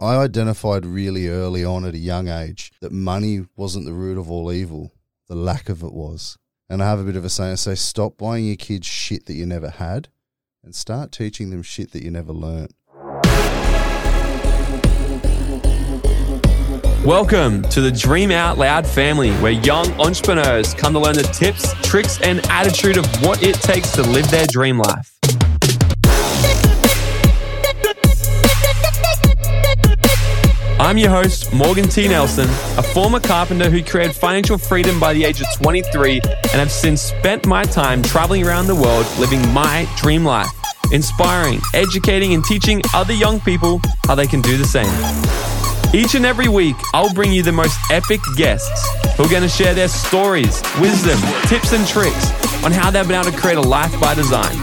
I identified really early on at a young age that money wasn't the root of all evil, the lack of it was. And I have a bit of a saying I say, stop buying your kids shit that you never had and start teaching them shit that you never learnt. Welcome to the Dream Out Loud family, where young entrepreneurs come to learn the tips, tricks, and attitude of what it takes to live their dream life. I'm your host, Morgan T. Nelson, a former carpenter who created financial freedom by the age of 23 and have since spent my time traveling around the world living my dream life, inspiring, educating, and teaching other young people how they can do the same. Each and every week, I'll bring you the most epic guests who are going to share their stories, wisdom, tips, and tricks on how they've been able to create a life by design.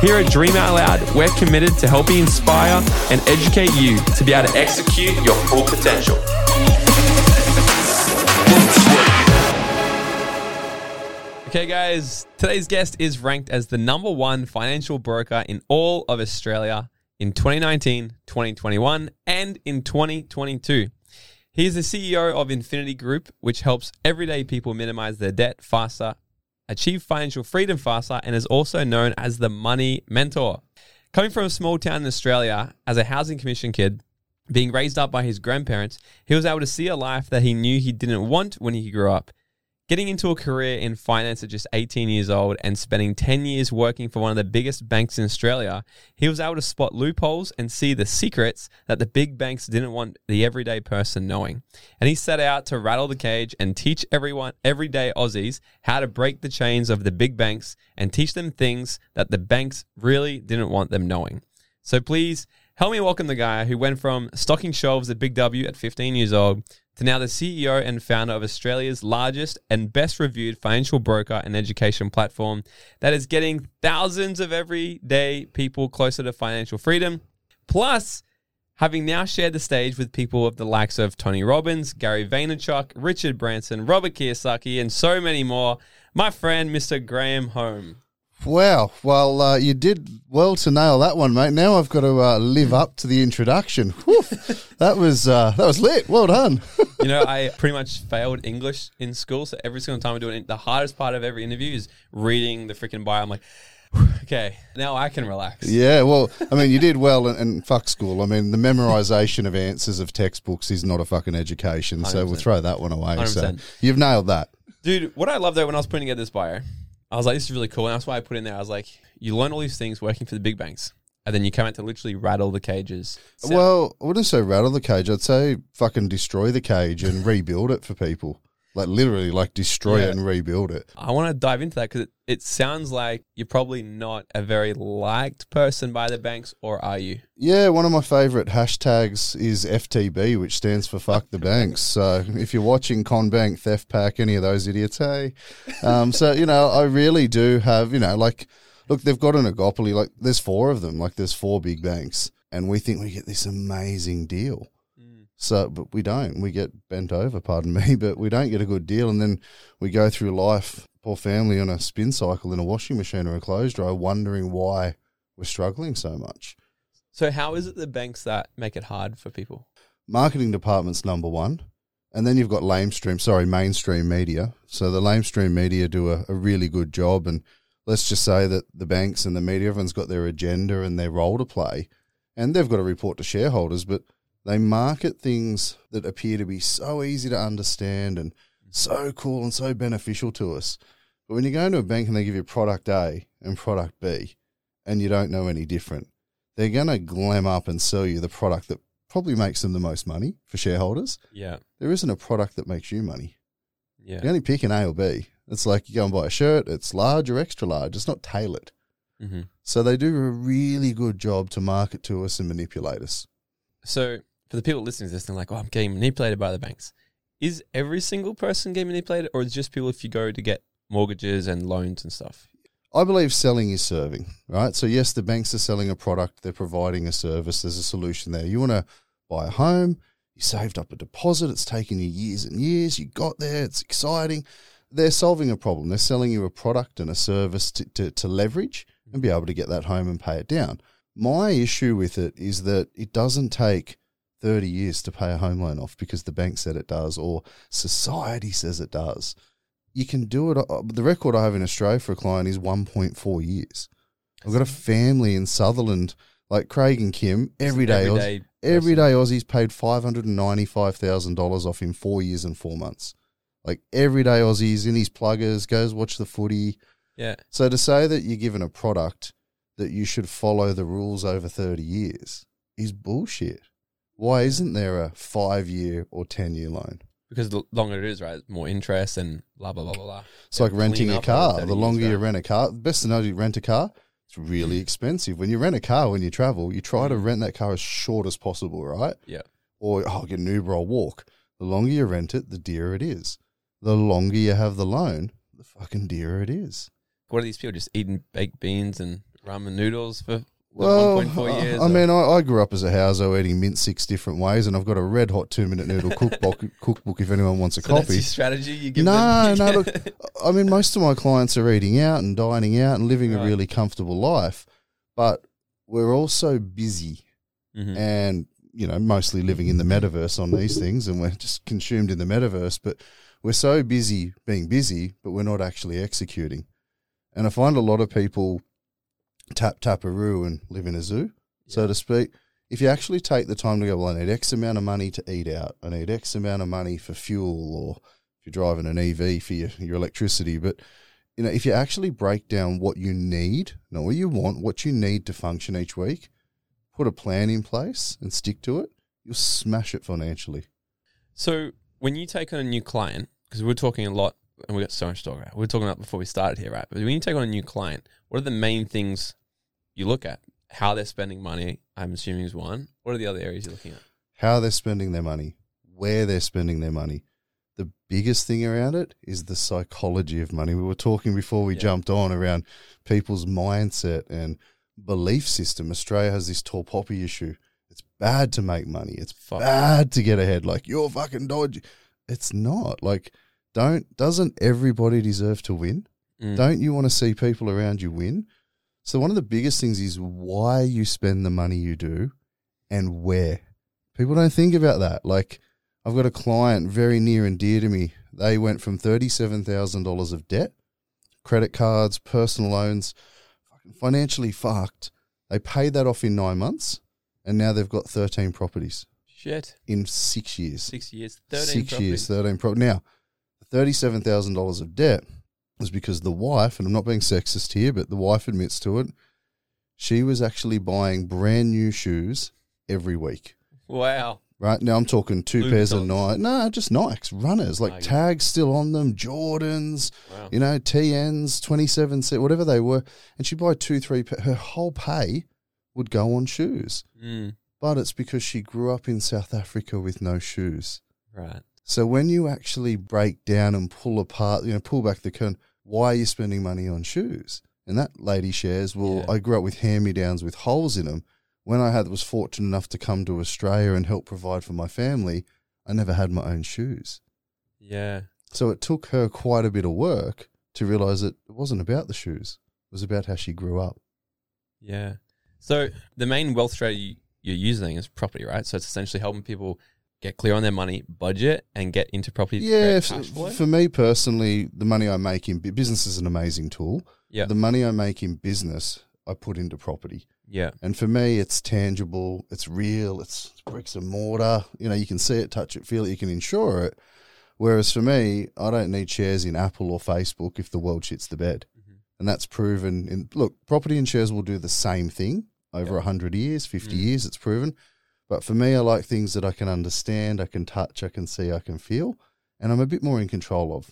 Here at Dream Out Loud, we're committed to helping inspire and educate you to be able to execute your full potential. Okay, guys, today's guest is ranked as the number one financial broker in all of Australia in 2019, 2021, and in 2022. He is the CEO of Infinity Group, which helps everyday people minimize their debt faster achieve financial freedom faster, and is also known as the money mentor. Coming from a small town in Australia as a housing commission kid, being raised up by his grandparents, he was able to see a life that he knew he didn't want when he grew up. Getting into a career in finance at just 18 years old and spending 10 years working for one of the biggest banks in Australia, he was able to spot loopholes and see the secrets that the big banks didn't want the everyday person knowing. And he set out to rattle the cage and teach everyone, everyday Aussies, how to break the chains of the big banks and teach them things that the banks really didn't want them knowing. So please help me welcome the guy who went from stocking shelves at Big W at 15 years old to now the CEO and founder of Australia's largest and best reviewed financial broker and education platform that is getting thousands of everyday people closer to financial freedom. Plus, having now shared the stage with people of the likes of Tony Robbins, Gary Vaynerchuk, Richard Branson, Robert Kiyosaki, and so many more, my friend, Mr. Graeme Holm. Wow. Well, uh, you did well to nail that one, mate. Now I've got to uh, live up to the introduction. That was uh, that was lit. Well done. you know, I pretty much failed English in school, so every single time I do it, the hardest part of every interview is reading the freaking bio. I'm like, okay, now I can relax. Yeah, well, I mean, you did well, and, and fuck school. I mean, the memorization of answers of textbooks is not a fucking education, so we will throw that one away. 100%. So you've nailed that, dude. What I love though when I was putting together this bio I was like, this is really cool. And that's why I put in there. I was like, you learn all these things working for the big banks. And then you come out to literally rattle the cages. So- well, I wouldn't say rattle the cage. I'd say fucking destroy the cage and rebuild it for people. Like literally, like destroy yeah. it and rebuild it. I want to dive into that because it, it sounds like you're probably not a very liked person by the banks, or are you? Yeah, one of my favorite hashtags is FTB, which stands for fuck the banks. So if you're watching CommBank, Theft Pack, any of those idiots, hey. Um, so, you know, I really do have, you know, like, look, they've got an oligopoly. Like, there's four of them. Like, there's four big banks. And we think we get this amazing deal. So, but we don't. We get bent over, pardon me, but we don't get a good deal. And then we go through life, poor family, on a spin cycle in a washing machine or a clothes dryer, wondering why we're struggling so much. So, how is it the banks that make it hard for people? Marketing department's number one. And then you've got lamestream, sorry, mainstream media. So the lamestream media do a, a really good job. And let's just say that the banks and the media, everyone's got their agenda and their role to play. And they've got to report to shareholders. But they market things that appear to be so easy to understand and so cool and so beneficial to us. But when you go into a bank and they give you product A and product B and you don't know any different, they're going to glam up and sell you the product that probably makes them the most money for shareholders. Yeah. There isn't a product that makes you money. Yeah. You only pick an A or B. It's like you go and buy a shirt, it's large or extra large. It's not tailored. Mm-hmm. So they do a really good job to market to us and manipulate us. So for the people listening to this, they're like, "Oh, I'm getting manipulated by the banks." Is every single person getting manipulated, or is just people if you go to get mortgages and loans and stuff? I believe selling is serving, right? So yes, the banks are selling a product, they're providing a service. There's a solution there. You want to buy a home, you saved up a deposit, it's taken you years and years, you got there, it's exciting. They're solving a problem. They're selling you a product and a service to, to, to leverage and be able to get that home and pay it down. My issue with it is that it doesn't take 30 years to pay a home loan off because the bank said it does or society says it does. You can do it. uh, The record I have in Australia for a client is 1.4 years. I've got a family in Sutherland, like Craig and Kim, every day, every day, every person. day Aussies paid $595,000 off in four years and four months. Like every day Aussies in his pluggers, goes watch the footy. Yeah. So to say that you're given a product that you should follow the rules over 30 years is bullshit. Why isn't there a five year or 10 year loan? Because the longer it is, right, more interest and blah blah blah blah blah. It's like renting a car. The longer you rent a car, the best to know you rent a car, it's really expensive. When you rent a car when you travel, you try to Mm. rent that car as short as possible, right? Yeah. Or, oh, I'll get an Uber, I'll walk. The longer you rent it, the dearer it is. The longer you have the loan, the fucking dearer it is. What are these people just eating baked beans and ramen noodles for Well, 1.4 I- years? I or- mean, I, I grew up as a houser eating mint six different ways, and I've got a red hot two minute noodle cookbook. cookbook if anyone wants a so that's copy. strategy. You give No, them, no, look, I mean, most of my clients are eating out and dining out and living a really comfortable life, but we're also busy Mhm. and, you know, mostly living in the metaverse on these things and we're just consumed in the metaverse. But we're so busy being busy, but we're not actually executing. And I find a lot of people tap taparoo and live in a zoo, so to speak. If you actually take the time to go, well, I need X amount of money to eat out, I need X amount of money for fuel, or if you're driving an EV for your, your electricity. But, you know, if you actually break down what you need, not what you want, what you need to function each week, put a plan in place and stick to it, you'll smash it financially. So when you take on a new client, because we're talking a lot, and we got so much to talk about. We are talking about before we started here, right? But when you take on a new client, what are the main things you look at? How they're spending money, I'm assuming is one. What are the other areas you're looking at? How they're spending their money, where they're spending their money. The biggest thing around it is the psychology of money. We were talking before we Yeah. jumped on around people's mindset and belief system. Australia has this tall poppy issue. It's bad to make money. It's Fuck. bad to get ahead. Like you're fucking dodgy. It's not. Like don't doesn't everybody deserve to win? Mm. Don't you want to see people around you win? So one of the biggest things is why you spend the money you do and where. People don't think about that. Like I've got a client very near and dear to me. They went from $37,000 of debt, credit cards, personal loans, fucking financially fucked. They paid that off in 9 months and now they've got 13 properties Shit. in 6 years Six years, 13 six properties. years, thirteen. Pro- now, thirty-seven thousand dollars of debt was because the wife, and I'm not being sexist here, but the wife admits to it. She was actually buying brand new shoes every week. Wow. Right now, I'm talking two pairs of. Nike. No, just Nikes, runners, like tags still on them, Jordans, Wow. you know, TNs, 27, set, whatever they were. And she'd buy two, three. pa- Her whole pay would go on shoes. Mm. But it's because she grew up in South Africa with no shoes. Right. So when you actually break down and pull apart, you know, pull back the curtain, why are you spending money on shoes? And that lady shares, well, Yeah. I grew up with hand-me-downs with holes in them. When I had was fortunate enough to come to Australia and help provide for my family, I never had my own shoes. Yeah. So it took her quite a bit of work to realize that it wasn't about the shoes. It was about how she grew up. Yeah. So the main wealth strategy you're using is property, right? So it's essentially helping people get clear on their money, budget, and get into property. Yeah, create f- flow. for me personally, the money I make in business is an amazing tool. Yeah. The money I make in business, I put into property. yeah. And for me, it's tangible, it's real, it's bricks and mortar. You know, you can see it, touch it, feel it, you can insure it. Whereas for me, I don't need shares in Apple or Facebook if the world shits the bed. Mhm. And that's proven in look, property and shares will do the same thing over a 100 years, 50 Mm. years, it's proven. But for me, I like things that I can understand, I can touch, I can see, I can feel, and I'm a bit more in control of.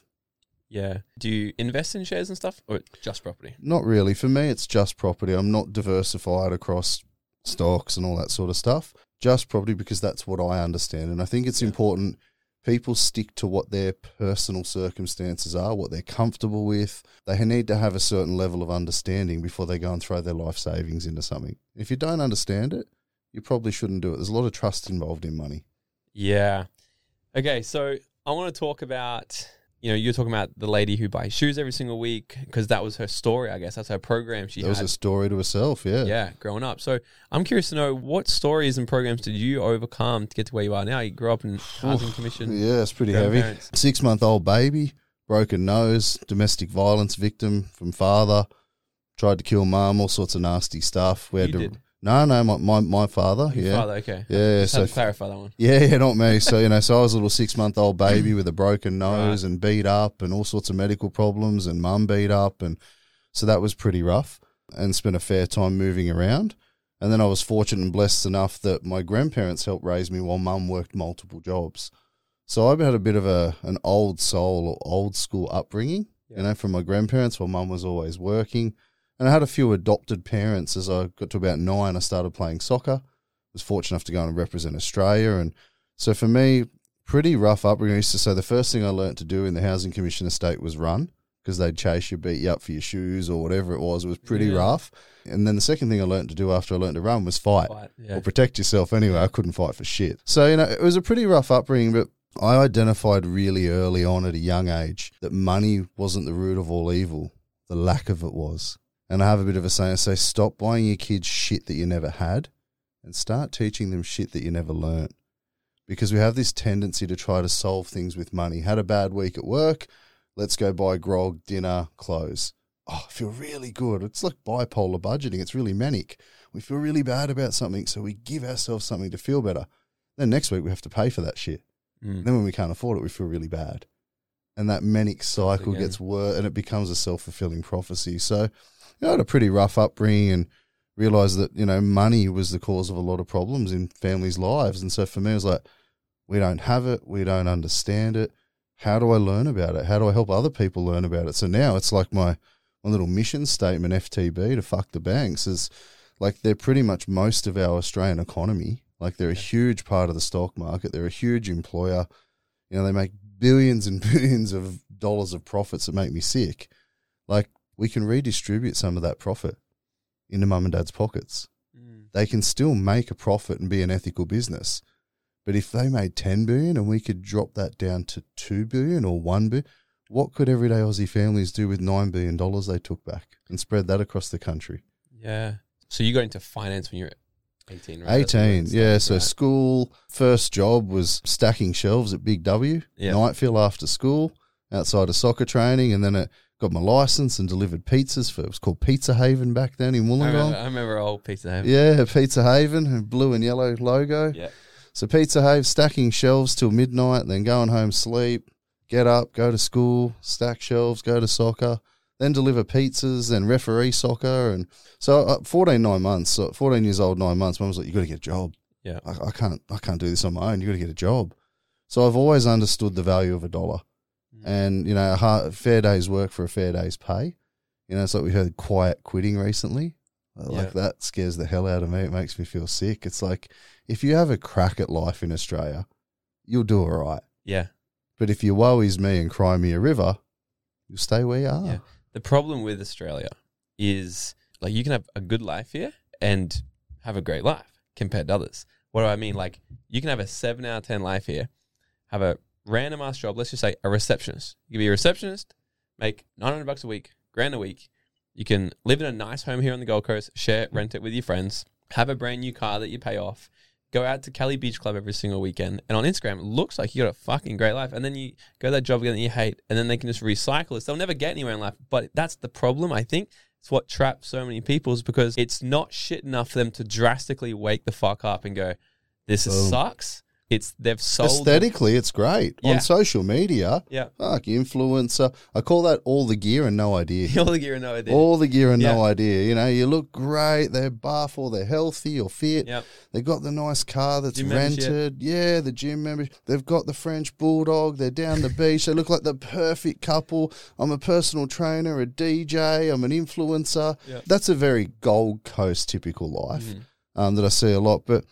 Yeah. Do you invest in shares and stuff or just property? Not really. For me, it's just property. I'm not diversified across stocks and all that sort of stuff. Just property because that's what I understand. And I think it's Yeah. important people stick to what their personal circumstances are, what they're comfortable with. They need to have a certain level of understanding before they go and throw their life savings into something. If you don't understand it, you probably shouldn't do it. There's a lot of trust involved in money. Yeah. Okay. So I want to talk about you know, you're talking about the lady who buys shoes every single week because that was her story. I guess that's her program. She That was had. a story to herself. Yeah. yeah, growing up. So I'm curious to know what stories and programs did you overcome to get to where you are now? You grew up in housing commission. Yeah, it's pretty heavy. Six month old baby, broken nose, domestic violence victim from father, tried to kill mum, all sorts of nasty stuff. We had You to. did? No, no, my my, my father. Your yeah. Father, okay. Yeah, Just so clarify that one. Yeah, yeah, not me. So you know, so I was a little six month old baby with a broken nose and beat up and all sorts of medical problems and mum beat up and so that was pretty rough and spent a fair time moving around. And then I was fortunate and blessed enough that my grandparents helped raise me while mum worked multiple jobs. So I've had a bit of a an old soul or old school upbringing, Yeah. you know, from my grandparents while mum was always working. And I had a few adopted parents as I got to about nine. I started playing soccer. Was fortunate enough to go and represent Australia. And so for me, pretty rough upbringing. I used to say the first thing I learnt to do in the Housing Commission estate was run because they'd chase you, beat you up for your shoes or whatever it was. It was pretty Yeah. rough. And then the second thing I learnt to do after I learnt to run was fight But, yeah. or protect yourself anyway. I couldn't fight for shit. So, you know, it was a pretty rough upbringing, but I identified really early on at a young age that money wasn't the root of all evil. The lack of it was. And I have a bit of a saying I say, stop buying your kids shit that you never had and start teaching them shit that you never learnt. Because we have this tendency to try to solve things with money. Had a bad week at work, let's go buy grog, dinner, clothes. Oh, I feel really good. It's like bipolar budgeting. It's really manic. We feel really bad about something, so we give ourselves something to feel better. Then next week we have to pay for that shit. Mm. Then when we can't afford it, we feel really bad. And that manic cycle gets worse and it becomes a self fulfilling prophecy. So, I had a pretty rough upbringing and realized that, you know, money was the cause of a lot of problems in families' lives. And so for me, it was like, we don't have it, we don't understand it. How do I learn about it? How do I help other people learn about it? So now it's like my, my little mission statement, FTB, to fuck the banks, is like they're pretty much most of our Australian economy. Like they're a huge part of the stock market. They're a huge employer. You know, they make billions and billions of dollars of profits that make me sick. Like we can redistribute some of that profit into mum and dad's pockets. Mm. They can still make a profit and be an ethical business. But if they made 10 billion and we could drop that down to 2 billion or 1 billion, what could everyday Aussie families do with $9 billion they took back and spread that across the country? Yeah. So you got into finance when you were 18, right? 18, yeah. So right. school, first job was stacking shelves at Big W, Night Nightfield after school, outside of soccer training. And then it got my license and delivered pizzas for, it was called Pizza Haven back then in I remember, Wollongong. I remember old Pizza Haven. Yeah, Pizza Haven, blue and yellow logo. Yeah. So Pizza Haven, stacking shelves till midnight, then going home, sleep, get up, go to school, stack shelves, go to soccer, then deliver pizzas, then referee soccer, and so uh, 14, nine months, so 14 years old, nine months. Mum was like, "You got to get a job. Yeah. I, I can't, I can't do this on my own. You got to get a job." So I've always understood the value of a dollar, Mm. and you know, a hard, fair day's work for a fair day's pay. You know, it's like we heard quiet quitting recently. Like Yeah. that scares the hell out of me. It makes me feel sick. It's like if you have a crack at life in Australia, you'll do all right. Yeah. But if you woe's me and cry me a river, you'll stay where you are. Yeah. The problem with Australia is like you can have a good life here and have a great life compared to others. What do I mean? Like you can have a seven out of ten life here, have a random ass job. Let's just say a receptionist. You can be a receptionist, make nine hundred bucks a week, grand a week. You can live in a nice home here on the Gold Coast, share, it, rent it with your friends, have a brand new car that you pay off, go out to Cali Beach Club every single weekend, and on Instagram it looks like you got a fucking great life. And then you go to that job again that you hate, and then they can just recycle it. They'll never get anywhere in life. But that's the problem, I think. It's what traps so many people is because it's not shit enough for them to drastically wake the fuck up and go, "This sucks." It's they've sold Aesthetically, it's great. Yeah. On social media, Yeah, fuck, influencer. I call that all the gear and no idea. all the gear and no idea. All the gear and no idea. You know, you look great, they're buff or they're healthy or fit. Yep. They've got the nice car that's Gym rented. Yeah, the gym membership. They've got the French bulldog. They're down the beach. They look like the perfect couple. I'm a personal trainer, a DJ, I'm an influencer. Yep. That's a very Gold Coast typical life Mhm. um, that I see a lot, but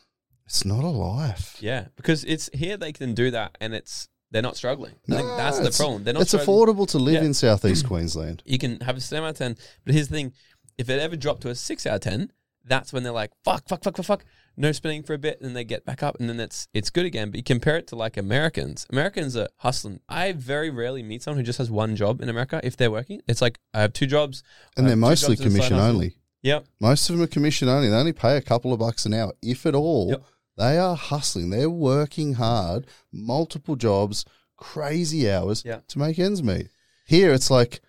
it's not a life. Yeah, because it's here they can do that, and it's they're not struggling. I think No, that's the problem. They're not. It's struggling. affordable to live Yeah. in southeast Queensland. You can have a seven out of ten, but here's the thing: if it ever dropped to a six out of ten, that's when they're like, fuck, fuck, fuck, fuck, fuck. No spending for a bit, and then they get back up, and then it's it's good again. But you compare it to like Americans. Americans are hustling. I very rarely meet someone who just has one job in America if they're working. It's like I have two jobs, And they're mostly commission hustle. only. Yep. Most of them are commission only. They only pay a couple of bucks an hour, if at all. Yep. They are hustling. They're working hard, multiple jobs, crazy hours Yeah. to make ends meet. Here, it's like,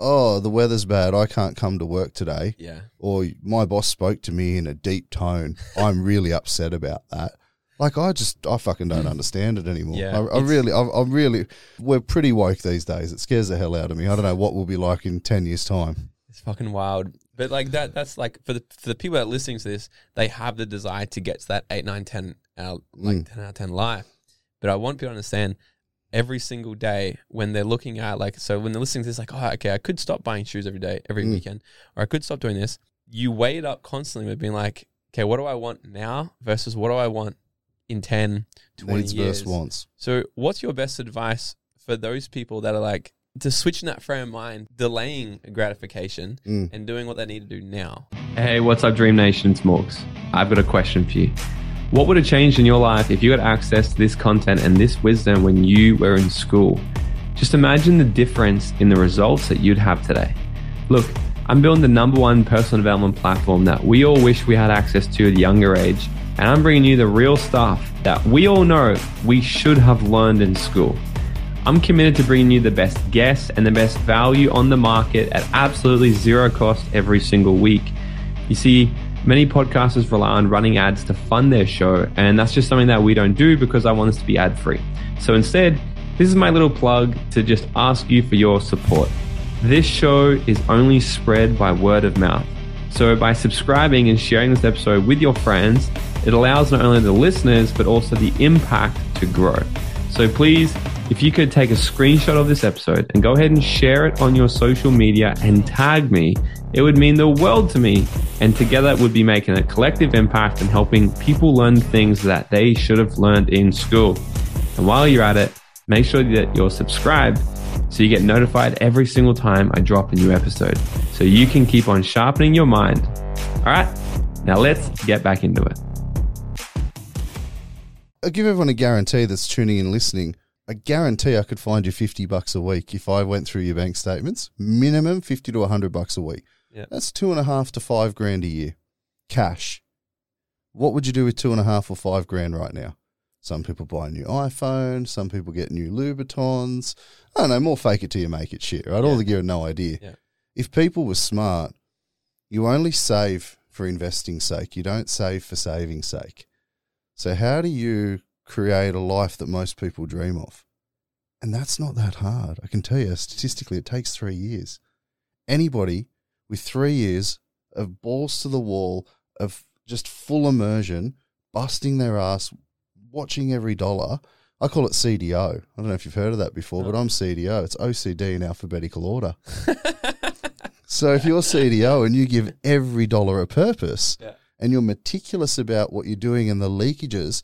oh, the weather's bad. I can't come to work today. Yeah. Or my boss spoke to me in a deep tone. I'm really upset about that. Like I just, I fucking don't understand it anymore. Yeah, I, I really, I, I really, we're pretty woke these days. It scares the hell out of me. I don't know what we'll be like in ten years' time. It's fucking wild. But like that that's like for the for the people that are listening to this, they have the desire to get to that 8, 9, 10 out like Mm. 10 out of 10 life. But I want people to understand every single day when they're looking at like so when they're listening to this, like, oh okay, I could stop buying shoes every day, every Mm. weekend, or I could stop doing this. You weigh it up constantly with being like, okay, what do I want now versus what do I want in 10, 20 Needs years? versus wants. So, what's your best advice for those people that are like to switch in that frame of mind, delaying gratification Mm. and doing what they need to do now? Hey, what's up, Dream Nation? It's Morgs. I've got a question for you. What would have changed in your life if you had access to this content and this wisdom when you were in school? Just imagine the difference in the results that you'd have today. Look, I'm building the number one personal development platform that we all wish we had access to at a younger age, and I'm bringing you the real stuff that we all know we should have learned in school. I'm committed to bringing you the best guests and the best value on the market at absolutely zero cost every single week. You see, many podcasters rely on running ads to fund their show, and that's just something that we don't do because I want us to be ad free. So instead, this is my little plug to just ask you for your support. This show is only spread by word of mouth. So by subscribing and sharing this episode with your friends, it allows not only the listeners, but also the impact to grow. So please, if you could take a screenshot of this episode and go ahead and share it on your social media and tag me, it would mean the world to me. And together we'd be making a collective impact and helping people learn things that they should have learned in school. And while you're at it, make sure that you're subscribed so you get notified every single time I drop a new episode so you can keep on sharpening your mind. All right, now let's get back into it. I give everyone a guarantee that's tuning in listening. I guarantee I could find you 50 bucks a week if I went through your bank statements. Minimum 50 to 100 bucks a week. Yeah. That's two and a half to five grand a year. Cash. What would you do with two and a half or five grand right now? Some people buy a new iPhone. Some people get new Louboutins. I don't know, more fake it till you make it shit, right? All the gear, no idea. Yeah. If people were smart, you only save for investing sake. You don't save for saving sake. So how do you create a life that most people dream of? And that's not that hard. I can tell you statistically it takes 3 years. Anybody with 3 years of balls to the wall of just full immersion, busting their ass, watching every dollar. I call it CDO. I don't know if you've heard of that before, but I'm CDO. It's OCD in alphabetical order. So if you're CDO and you give every dollar a purpose Yeah. And you're meticulous about what you're doing and the leakages,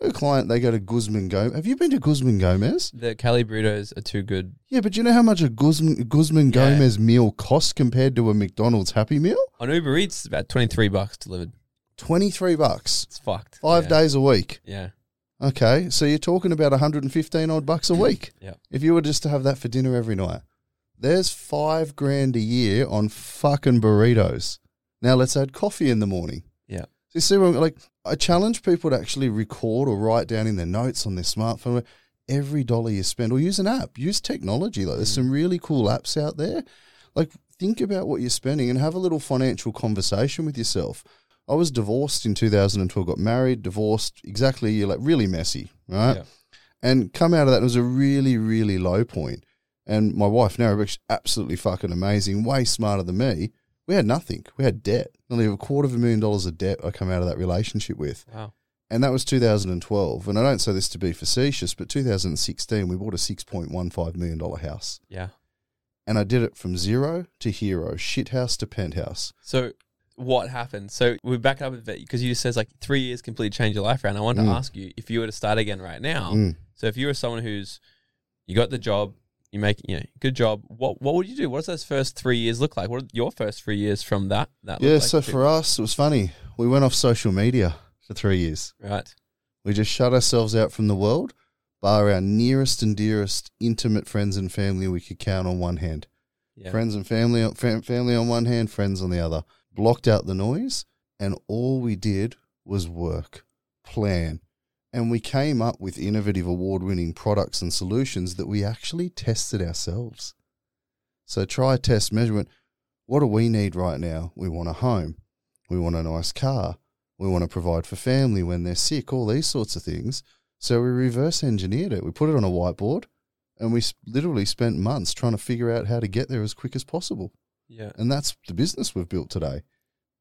a client, they go to Guzman Gomez. Have you been to Guzman Gomez? The Cali burritos are too good. Yeah, but you know how much a Guzman, Guzman Yeah. Gomez meal costs compared to a McDonald's Happy Meal? On Uber Eats, it's about 23 bucks delivered. 23 bucks. It's fucked. Five yeah. days a week. Yeah. Okay, so you're talking about 115 odd bucks a week. Yeah. If you were just to have that for dinner every night, there's five grand a year on fucking burritos. Now let's add coffee in the morning. So you see, I'm- like I challenge people to actually record or write down in their notes on their smartphone every dollar you spend, or use an app. Use technology. Like there's mm. some really cool apps out there. Like think about what you're spending and have a little financial conversation with yourself. I was divorced in 2012, got married, divorced, exactly, you're like really messy, right? Yeah. And come out of that, it was a really, really low point. And my wife, now, Rebecca's absolutely fucking amazing, way smarter than me. We had nothing. We had debt. Only a quarter of a million dollars of debt I come out of that relationship with. Wow. And that was 2012. And I don't say this to be facetious, but 2016, we bought a $6.15 million house. Yeah. And I did it from zero to hero, shit house to penthouse. So what happened? So we back up a bit because you just says like three years completely change your life around. I want to Mm. ask you if you were to start again right now. Mm. So if you were someone who's you got the job, You make you know good job. What what would you do? What does those first three years look like? What are your first three years from that? That Yeah, like so for us, it was funny. We went off social media for three years. right, We just shut ourselves out from the world, bar our nearest and dearest intimate friends and family we could count on one hand. yeah, Friends and family, family on one hand, friends on the other. Blocked out the noise, and all we did was work, plan, and we came up with innovative, award-winning products and solutions that we actually tested ourselves. So try, test, measurement. What do we need right now? We want a home. We want a nice car. We want to provide for family when they're sick, all these sorts of things. So we reverse engineered it. We put it on a whiteboard and we literally spent months trying to figure out how to get there as quick as possible. yeah. And that's the business we've built today.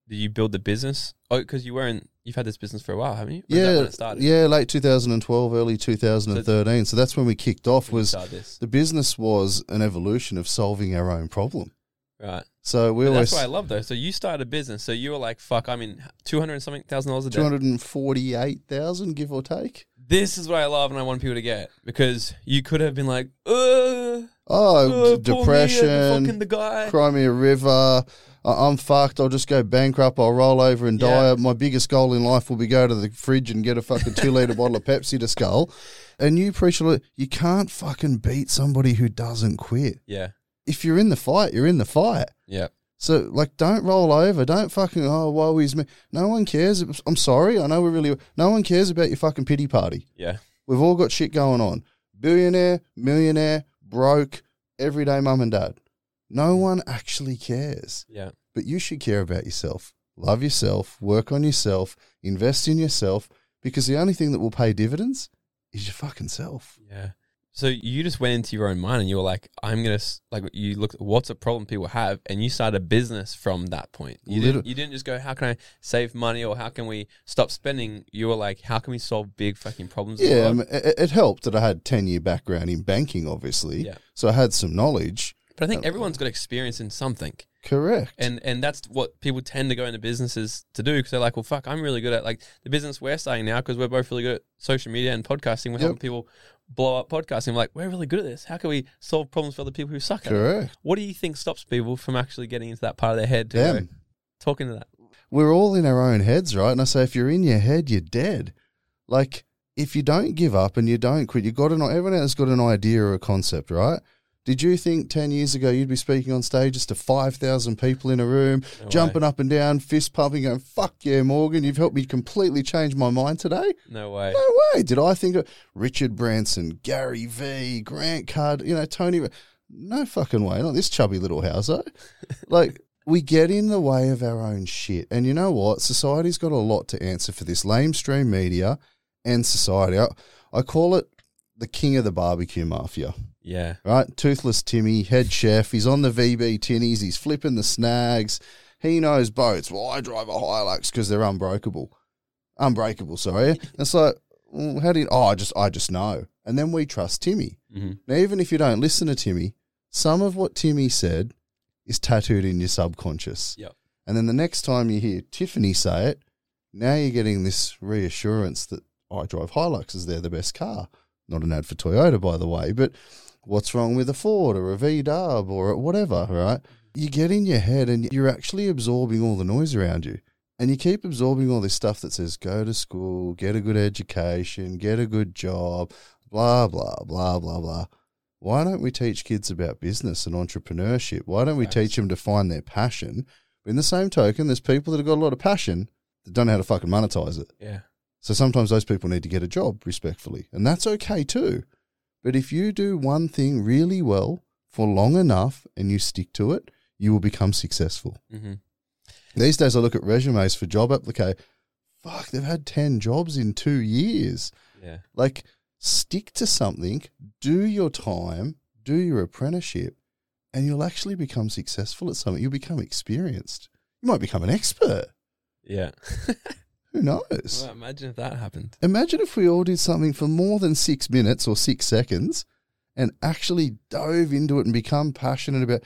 Did you build the business? Oh, because you weren't. You've had this business for a while, haven't you? Or Yeah, when it started. yeah, late 2012, early 2013. So, that's when we kicked off. Was the business was an evolution of solving our own problem. right? So we But always that's what I love though. So you started a business. So you were like, "Fuck, I'm in two hundred something thousand dollars a day." two hundred and forty-eight thousand, give or take. This is what I love, and I want people to get because you could have been like, "Uh, Oh, uh, d- poor me, depression, fucking the guy." cry me a river. I'm fucked. I'll just go bankrupt. I'll roll over and Yeah. die. My biggest goal in life will be go to the fridge and get a fucking two liter bottle of Pepsi to skull. And you preach a lot. You can't fucking beat somebody who doesn't quit. Yeah, If you're in the fight, you're in the fight. yeah, So, like, don't roll over. Don't fucking, oh, woe is me. No one cares. I'm sorry. I know we're really, no one cares about your fucking pity party. yeah, We've all got shit going on. Billionaire, millionaire, broke, everyday mum and dad. No one actually cares. yeah. But you should care about yourself. Love yourself, work on yourself, invest in yourself, because the only thing that will pay dividends is your fucking self. Yeah. So you just went into your own mind and you were like, I'm gonna like you looked what's a problem people have and you started a business from that point. You Liter- didn't you didn't just go, How can I save money or how can we stop spending? You were like, How can we solve big fucking problems? Yeah, I mean, it, it helped that I had 10 year background in banking, obviously. Yeah. So I had some knowledge. But I think everyone's got experience in something. Correct. And and that's what people tend to go into businesses to do because they're like, well, fuck, I'm really good at like the business we're starting now because we're both really good at social media and podcasting. We're Yep. helping people blow up podcasting. We're like, we're really good at this. How can we solve problems for other people who suck at it? Correct. What do you think stops people from actually getting into that part of their head to go, talking to that? we're all in our own heads, right? And I say, if you're in your head, you're dead. Like, if you don't give up and you don't quit, you got an everyone has got an idea or a concept, right? Did you think ten years ago you'd be speaking on stages to five thousand people in a room, No way. jumping up and down, fist pumping, going "Fuck yeah, Morgan! You've helped me completely change my mind today." No way. No way. Did I think of Richard Branson, Gary V, Grant Card, you know, Tony? No fucking way. Not this chubby little houser. like, we get in the way of our own shit. And you know what? Society's got a lot to answer for this lamestream media and society. I, I call it the king of the barbecue mafia, Yeah. right? Toothless Timmy, head chef. He's on the VB tinnies. He's flipping the snags. He knows boats. Well, I drive a Hilux because they're unbreakable. Unbreakable, sorry. it's like, well, how do you? Oh, I just, I just know. And then we trust Timmy. hmm Now, even if you don't listen to Timmy, some of what Timmy said is tattooed in your subconscious. Yep. And then the next time you hear Tiffany say it, now you're getting this reassurance that I drive Hiluxes, they're the best car. Not an ad for Toyota, by the way, but what's wrong with a Ford or a V Dub or whatever, right? You get in your head and you're actually absorbing all the noise around you. And you keep absorbing all this stuff that says go to school, get a good education, get a good job, blah, blah, blah, blah, blah. Why don't we teach kids about business and entrepreneurship? Why don't we Facts. teach them to find their passion? But in the same token, there's people that have got a lot of passion that don't know how to fucking monetize it. Yeah. So sometimes those people need to get a job respectfully, and that's okay too. But if you do one thing really well for long enough and you stick to it, you will become successful. hmm These days, I look at resumes for job application. Fuck, they've had 10 jobs in two years. Yeah. Like, stick to something, do your time, do your apprenticeship, and you'll actually become successful at something. You'll become experienced. You might become an expert. Yeah. Who knows? well, imagine if that happened. Imagine if we all did something for more than six minutes or six seconds and actually dove into it and become passionate about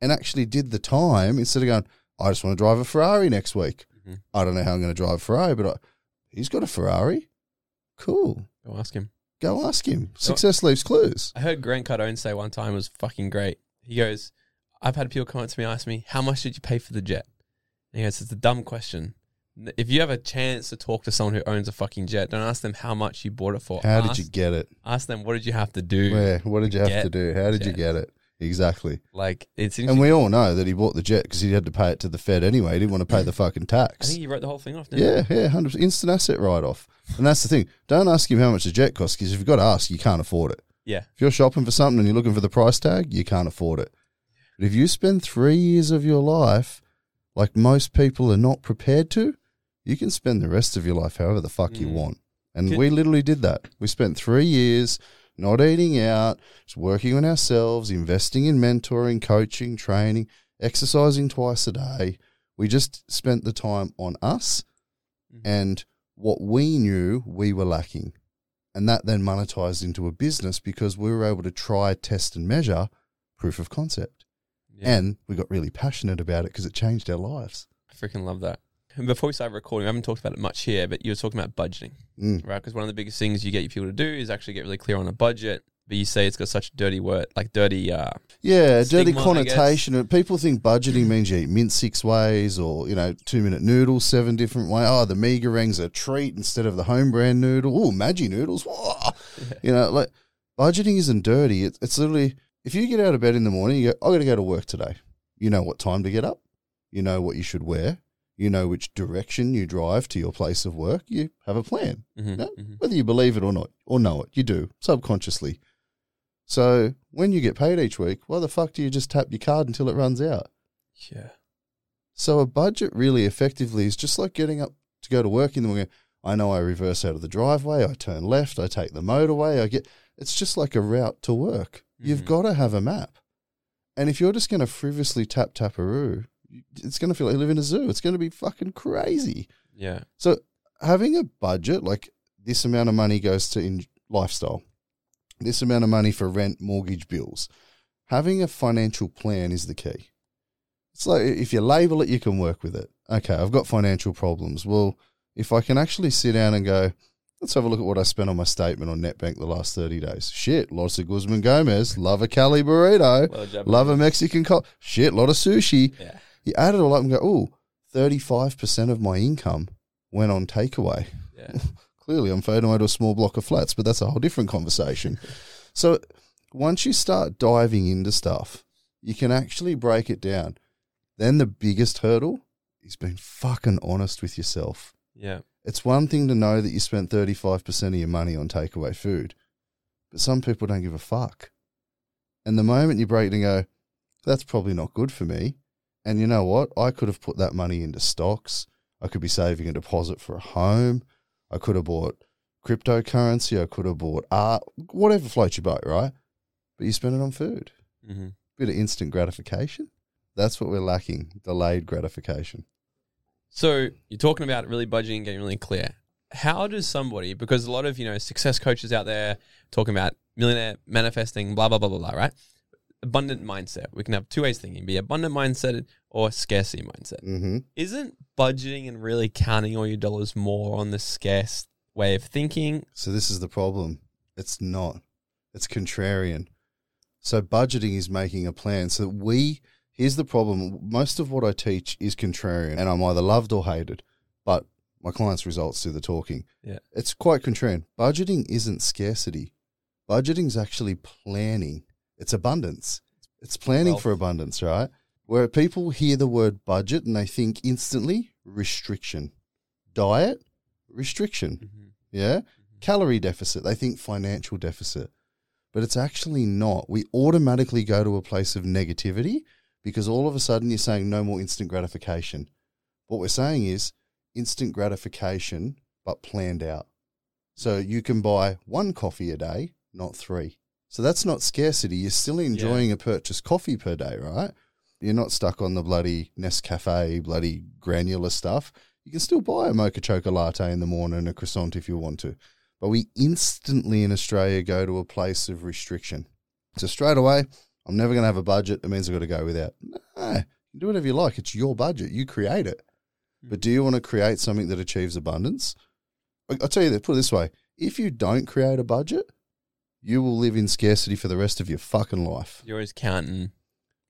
and actually did the time instead of going, I just want to drive a Ferrari next week. Mhm. I don't know how I'm going to drive a Ferrari, but I, he's got a Ferrari. Cool. Go ask him. Go ask him. Success leaves clues. I heard Grant Cardone say one time was fucking great. He goes, I've had people come up to me and ask me, how much did you pay for the jet? And he goes, it's a dumb question. If you have a chance to talk to someone who owns a fucking jet, don't ask them how much you bought it for. How ask, did you get it? Ask them what did you have to do. Where? What did you have to do? How did you get it? Exactly. Like it's And we all know that he bought the jet because he had to pay it to the Fed anyway. He didn't want to pay the fucking I tax. think he wrote the whole thing off. Didn't Yeah, yeah, hundred instant asset write off. And that's the thing. Don't ask him how much the jet costs because if you've got to ask, you can't afford it. Yeah. If you're shopping for something and you're looking for the price tag, you can't afford it. But if you spend three years of your life like most people are not prepared to, you can spend the rest of your life however the fuck you Mm. want. And we literally did that. We spent three years not eating out, just working on ourselves, investing in mentoring, coaching, training, exercising twice a day. We just spent the time on us Mhm. and what we knew we were lacking. And that then monetized into a business because we were able to try, test, and measure proof of concept. yeah. And we got really passionate about it because it changed our lives. I freaking love that. Before we started recording, we haven't talked about it much here, but you were talking about budgeting, Mm. right? Because one of the biggest things you get your people to do is actually get really clear on a budget. But you say it's got such a dirty word, like dirty. Uh, Yeah, dirty Stigma, I connotation. People think budgeting means you eat mint six ways or, you know, two minute noodles seven different ways. Oh, the Mi Goreng's a treat instead of the home brand noodle. Oh, Maggi noodles. Whoa. You know, like budgeting isn't dirty. It, it's literally, if you get out of bed in the morning, you go, I got to go to work today. You know what time to get up. You know what you should wear. You know which direction you drive to your place of work. You have a plan. mhm, No. mhm. Whether you believe it or not, or know it, you do subconsciously. So when you get paid each week, why the fuck do you just tap your card until it runs out? Yeah. So a budget really effectively is just like getting up to go to work in the morning. I know I reverse out of the driveway, I turn left, I take the motorway, I get it's just like a route to work. You've Mhm. got to have a map. And if you're just going to frivolously tap taparoo, it's going to feel like you live in a zoo. It's going to be fucking crazy. Yeah. So having a budget, like this amount of money goes to in lifestyle, this amount of money for rent, mortgage, bills. Having a financial plan is the key. It's like if you label it, you can work with it. Okay, I've got financial problems. Well, if I can actually sit down and go, let's have a look at what I spent on my statement on NetBank the last 30 days. Shit, lots of Guzman Gomez, love a Cali burrito, love a Mexican co Shit, lot of sushi. Yeah. You add it all up and go, oh, 35% of my income went on takeaway. Yeah. Clearly, I'm fading away to a small block of flats, but that's a whole different conversation. so, once you start diving into stuff, you can actually break it down. Then, the biggest hurdle is being fucking honest with yourself. Yeah. It's one thing to know that you spent 35% of your money on takeaway food, but some people don't give a fuck. And the moment you break it and go, that's probably not good for me. And you know what? I could have put that money into stocks. I could be saving a deposit for a home. I could have bought cryptocurrency. I could have bought art, whatever floats your boat, right? But you spend it on food. hmm Bit of instant gratification. That's what we're lacking delayed gratification. So you're talking about really budgeting, and getting really clear. How does somebody, because a lot of you know success coaches out there talking about millionaire manifesting, blah blah blah blah blah, right? Abundant mindset. We can have two ways thinking: be abundant mindset or scarcity mindset. Mm-hmm. Isn't budgeting and really counting all your dollars more on the scarce way of thinking? So this is the problem. It's not. It's contrarian. So budgeting is making a plan. So we here's the problem. Most of what I teach is contrarian, and I'm either loved or hated. But my clients' results do the talking. Yeah. It's quite contrarian. Budgeting isn't scarcity. Budgeting is actually planning. It's abundance. It's planning for abundance, right? Where people hear the word budget and they think instantly restriction. Diet, restriction. Mm-hmm. Yeah. Mm-hmm. Calorie deficit. They think financial deficit. But it's actually not. We automatically go to a place of negativity because all of a sudden you're saying no more instant gratification. What we're saying is instant gratification, but planned out. So mm-hmm. you can buy one coffee a day, not three. So that's not scarcity. You're still enjoying a purchased coffee per day, right? You're not stuck on the bloody Nescafe, bloody granular stuff. You can still buy a mocha choca latte in the morning and a croissant if you want to. But we instantly in Australia go to a place of restriction. So straight away, I'm never going to have a budget. It means I've got to go without. No, do whatever you like. It's your budget. You create it. Hmm. But do you want to create something that achieves abundance? I'll tell you that, put it this way. if you don't create a budget, you will live in scarcity for the rest of your fucking life. You're always counting.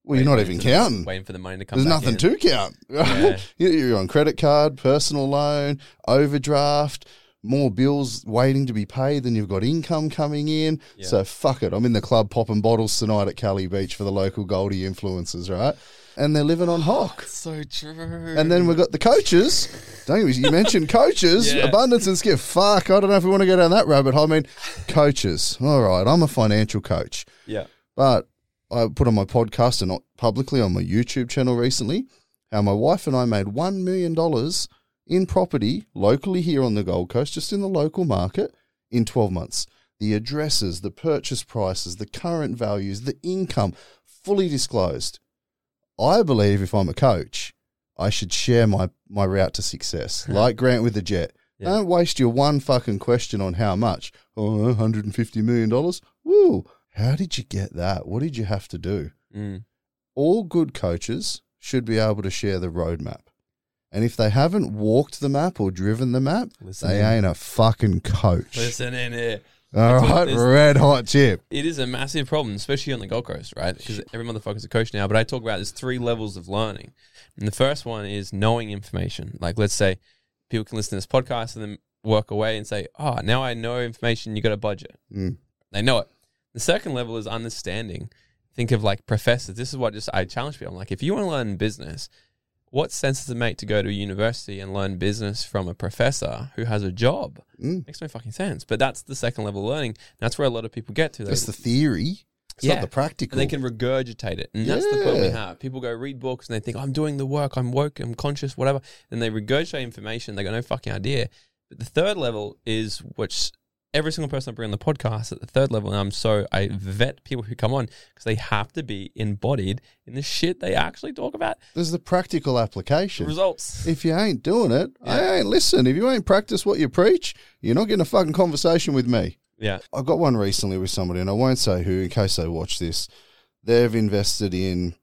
Well, you're not even the- counting. waiting for the money to come. There's nothing in. to count. Yeah. You're on credit card, personal loan, overdraft, more bills waiting to be paid than you've got income coming in. Yeah. So fuck it. I'm in the club popping bottles tonight at Cali Beach for the local Goldie influencers, right? And they're living on ah, hock. So true. And then we've got the coaches. Don't you, you mentioned coaches, Yeah. abundance and skill. Fuck, I don't know if we want to go down that rabbit hole. I mean, coaches. All right, I'm a financial coach. yeah, But I put on my podcast and not publicly on my YouTube channel recently how my wife and I made $1 million in property locally here on the Gold Coast, just in the local market, in 12 months. The addresses, the purchase prices, the current values, the income, fully disclosed. I believe if I'm a coach, I should share my, my route to success, like Grant with the jet. Yeah. Don't waste your one fucking question on how much. Oh, $150 million? Woo! How did you get that? What did you have to do? Mm. All good coaches should be able to share the roadmap. And if they haven't walked the map or driven the map, Listen they in. ain't a fucking coach. Listen in here. All right, red hot chip. It is a massive problem, especially on the Gold Coast, right? Because every motherfucker's a coach now. But I talk about there's three levels of learning. And the first one is knowing information. Like, let's say people can listen to this podcast and then work away and say, oh, now I know information, you got a budget. Mm. They know it. The second level is understanding. Think of like professors. This is what just I challenge people. I'm like, if you want to learn business, what sense does it make to go to a university and learn business from a professor who has a job? Mm. Makes no fucking sense. But that's the second level learning. That's where a lot of people get to. They, That's the theory. It's Yeah. not the practical. and they can regurgitate it. And that's the problem we have. People go read books and they think, I'm doing the work, I'm woke, I'm conscious, whatever. And they regurgitate information. They got no fucking idea. But the third level is which every single person I bring on the podcast at the third level, and I'm so, I vet people who come on because they have to be embodied in the shit they actually talk about. There's the practical application. Results. If you ain't doing it, I ain't listen. If you ain't practice what you preach, you're not getting a fucking conversation with me. Yeah. I got one recently with somebody, and I won't say who in case they watch this. They've invested in,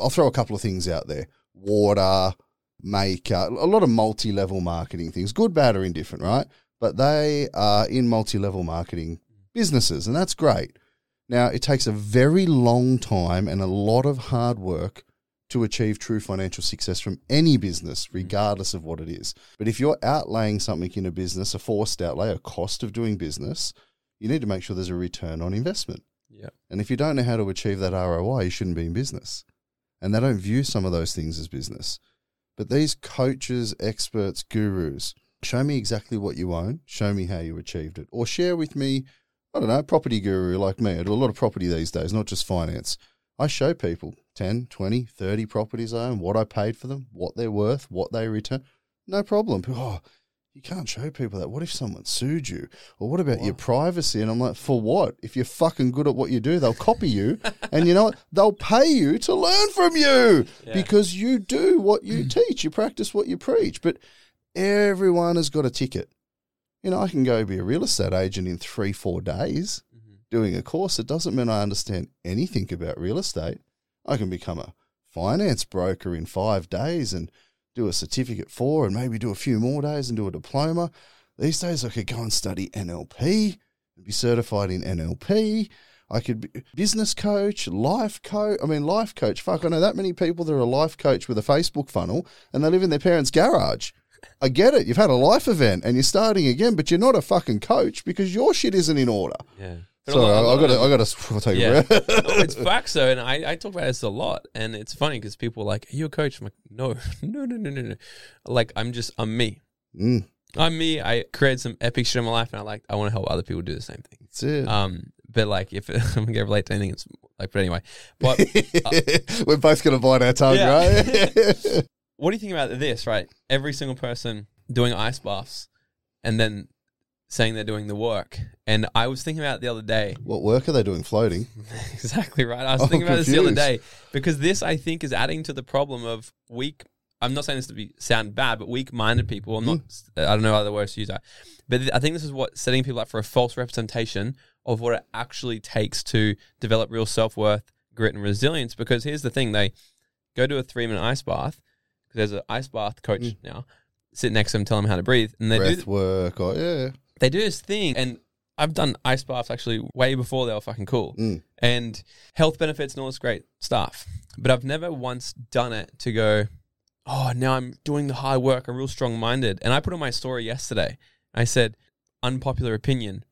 I'll throw a couple of things out there water, maker, a lot of multi level marketing things, good, bad, or indifferent, right? But they are in multi level marketing businesses, and that's great. Now, it takes a very long time and a lot of hard work to achieve true financial success from any business, hmm. regardless of what it is. But if you're outlaying something in a business, a forced outlay, a cost of doing business, you need to make sure there's a return on investment. Yeah. And if you don't know how to achieve that ROI, you shouldn't be in business. And they don't view some of those things as business. But these coaches, experts, gurus, show me exactly what you own, show me how you achieved it, or share with me, I don't know, a property guru like me. I do a lot of property these days, not just finance. I show people 10, 20, 30 properties I own, what I paid for them, what they're worth, what they return. No problem. Oh, you can't show people that. What if someone sued you? Or what about your privacy? And I'm like, for what? If you're fucking good at what you do, they'll copy you. and you know what? They'll pay you to learn from you Yeah. because you do what you teach. You practice what you preach. But everyone has got a ticket. You know, I can go be a real estate agent in three, four days Mm-hmm. doing a course. It doesn't mean I understand anything about real estate. I can become a finance broker in five days and do a certificate for and maybe do a few more days and do a diploma. These days I could go and study NLP and be certified in NLP. I could be business coach, life coach. I mean, life coach. Fuck, I know that many people that are a life coach with a Facebook funnel and they live in their parents' garage. I get it. You've had a life event and you're starting again, but you're not a fucking coach because your shit isn't in order. Yeah. But Sorry, I, got to. I got to. I'll take Yeah. a breath. no, it's facts though, and I, I talk about this a lot, and it's funny because people are like, "Are you a coach?" I'm like, "No, no, no, no, no, no." Like I'm just I'm me. Mm, I'm me. I created some epic shit in my life, and I like I want to help other people do the same thing. that's it. Um, but like if I'm gonna relate to anything, it's like, but anyway. But We're both going to bite our tongue, Yeah. right? What do you think about this? Right, every single person doing ice baths, and then saying they're doing the work. And I was thinking about it the other day. what work are they doing floating? exactly right. I was I'm thinking about this the other day because this, I think, is adding to the problem of weak. I'm not saying this to be sound bad, but weak-minded people. I'm not. Hmm. I don't know other words to use that, but I think this is what setting people up for a false representation of what it actually takes to develop real self-worth, grit, and resilience. Because here's the thing: they go to a three-minute ice bath because there's an ice bath coach Hmm. now. Sit next to him, tell him how to breathe, and they do Breath work. Oh, yeah. they do this thing, and I've done ice baths actually way before they were fucking cool, Mm. and health benefits and all this great stuff. But I've never once done it to go, oh, now I'm doing the hard work. I'm real strong minded. And I put on my story yesterday. I said, unpopular opinion,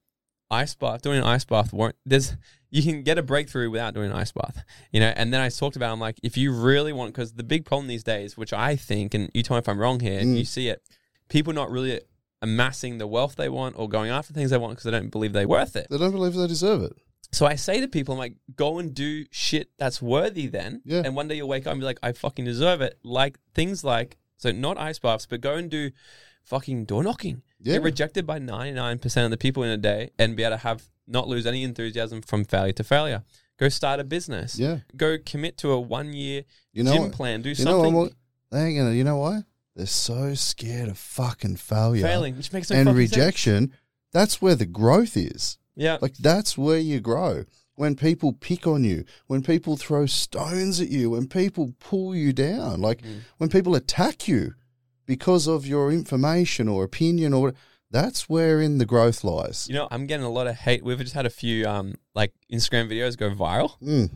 ice bath, doing an ice bath won't, there's, you can get a breakthrough without doing an ice bath, you know? And then I talked about, I'm like, if you really want, because the big problem these days, which I think, and you tell me if I'm wrong here, Mm. you see it, people not really amassing the wealth they want or going after things they want because they don't believe they're worth it. They don't believe they deserve it. So I say to people, I'm like, go and do shit that's worthy then. Yeah. And one day you'll wake up and be like, I fucking deserve it. Like things like, so not ice baths, but go and do fucking door knocking. Yeah. Get rejected by 99% of the people in a day and be able to have, not lose any enthusiasm from failure to failure. Go start a business. Yeah. Go commit to a one year You know gym what? plan. Do You know something what? They ain't gonna. You know why? They're so scared of fucking failure failing, which makes no and fucking sense. rejection. That's where the growth is. Yeah. Like that's where you grow. When people pick on you, when people throw stones at you, when people pull you down, like Mm. when people attack you because of your information or opinion or that's where in the growth lies. You know, I'm getting a lot of hate. We've just had a few um like Instagram videos go viral. Mm.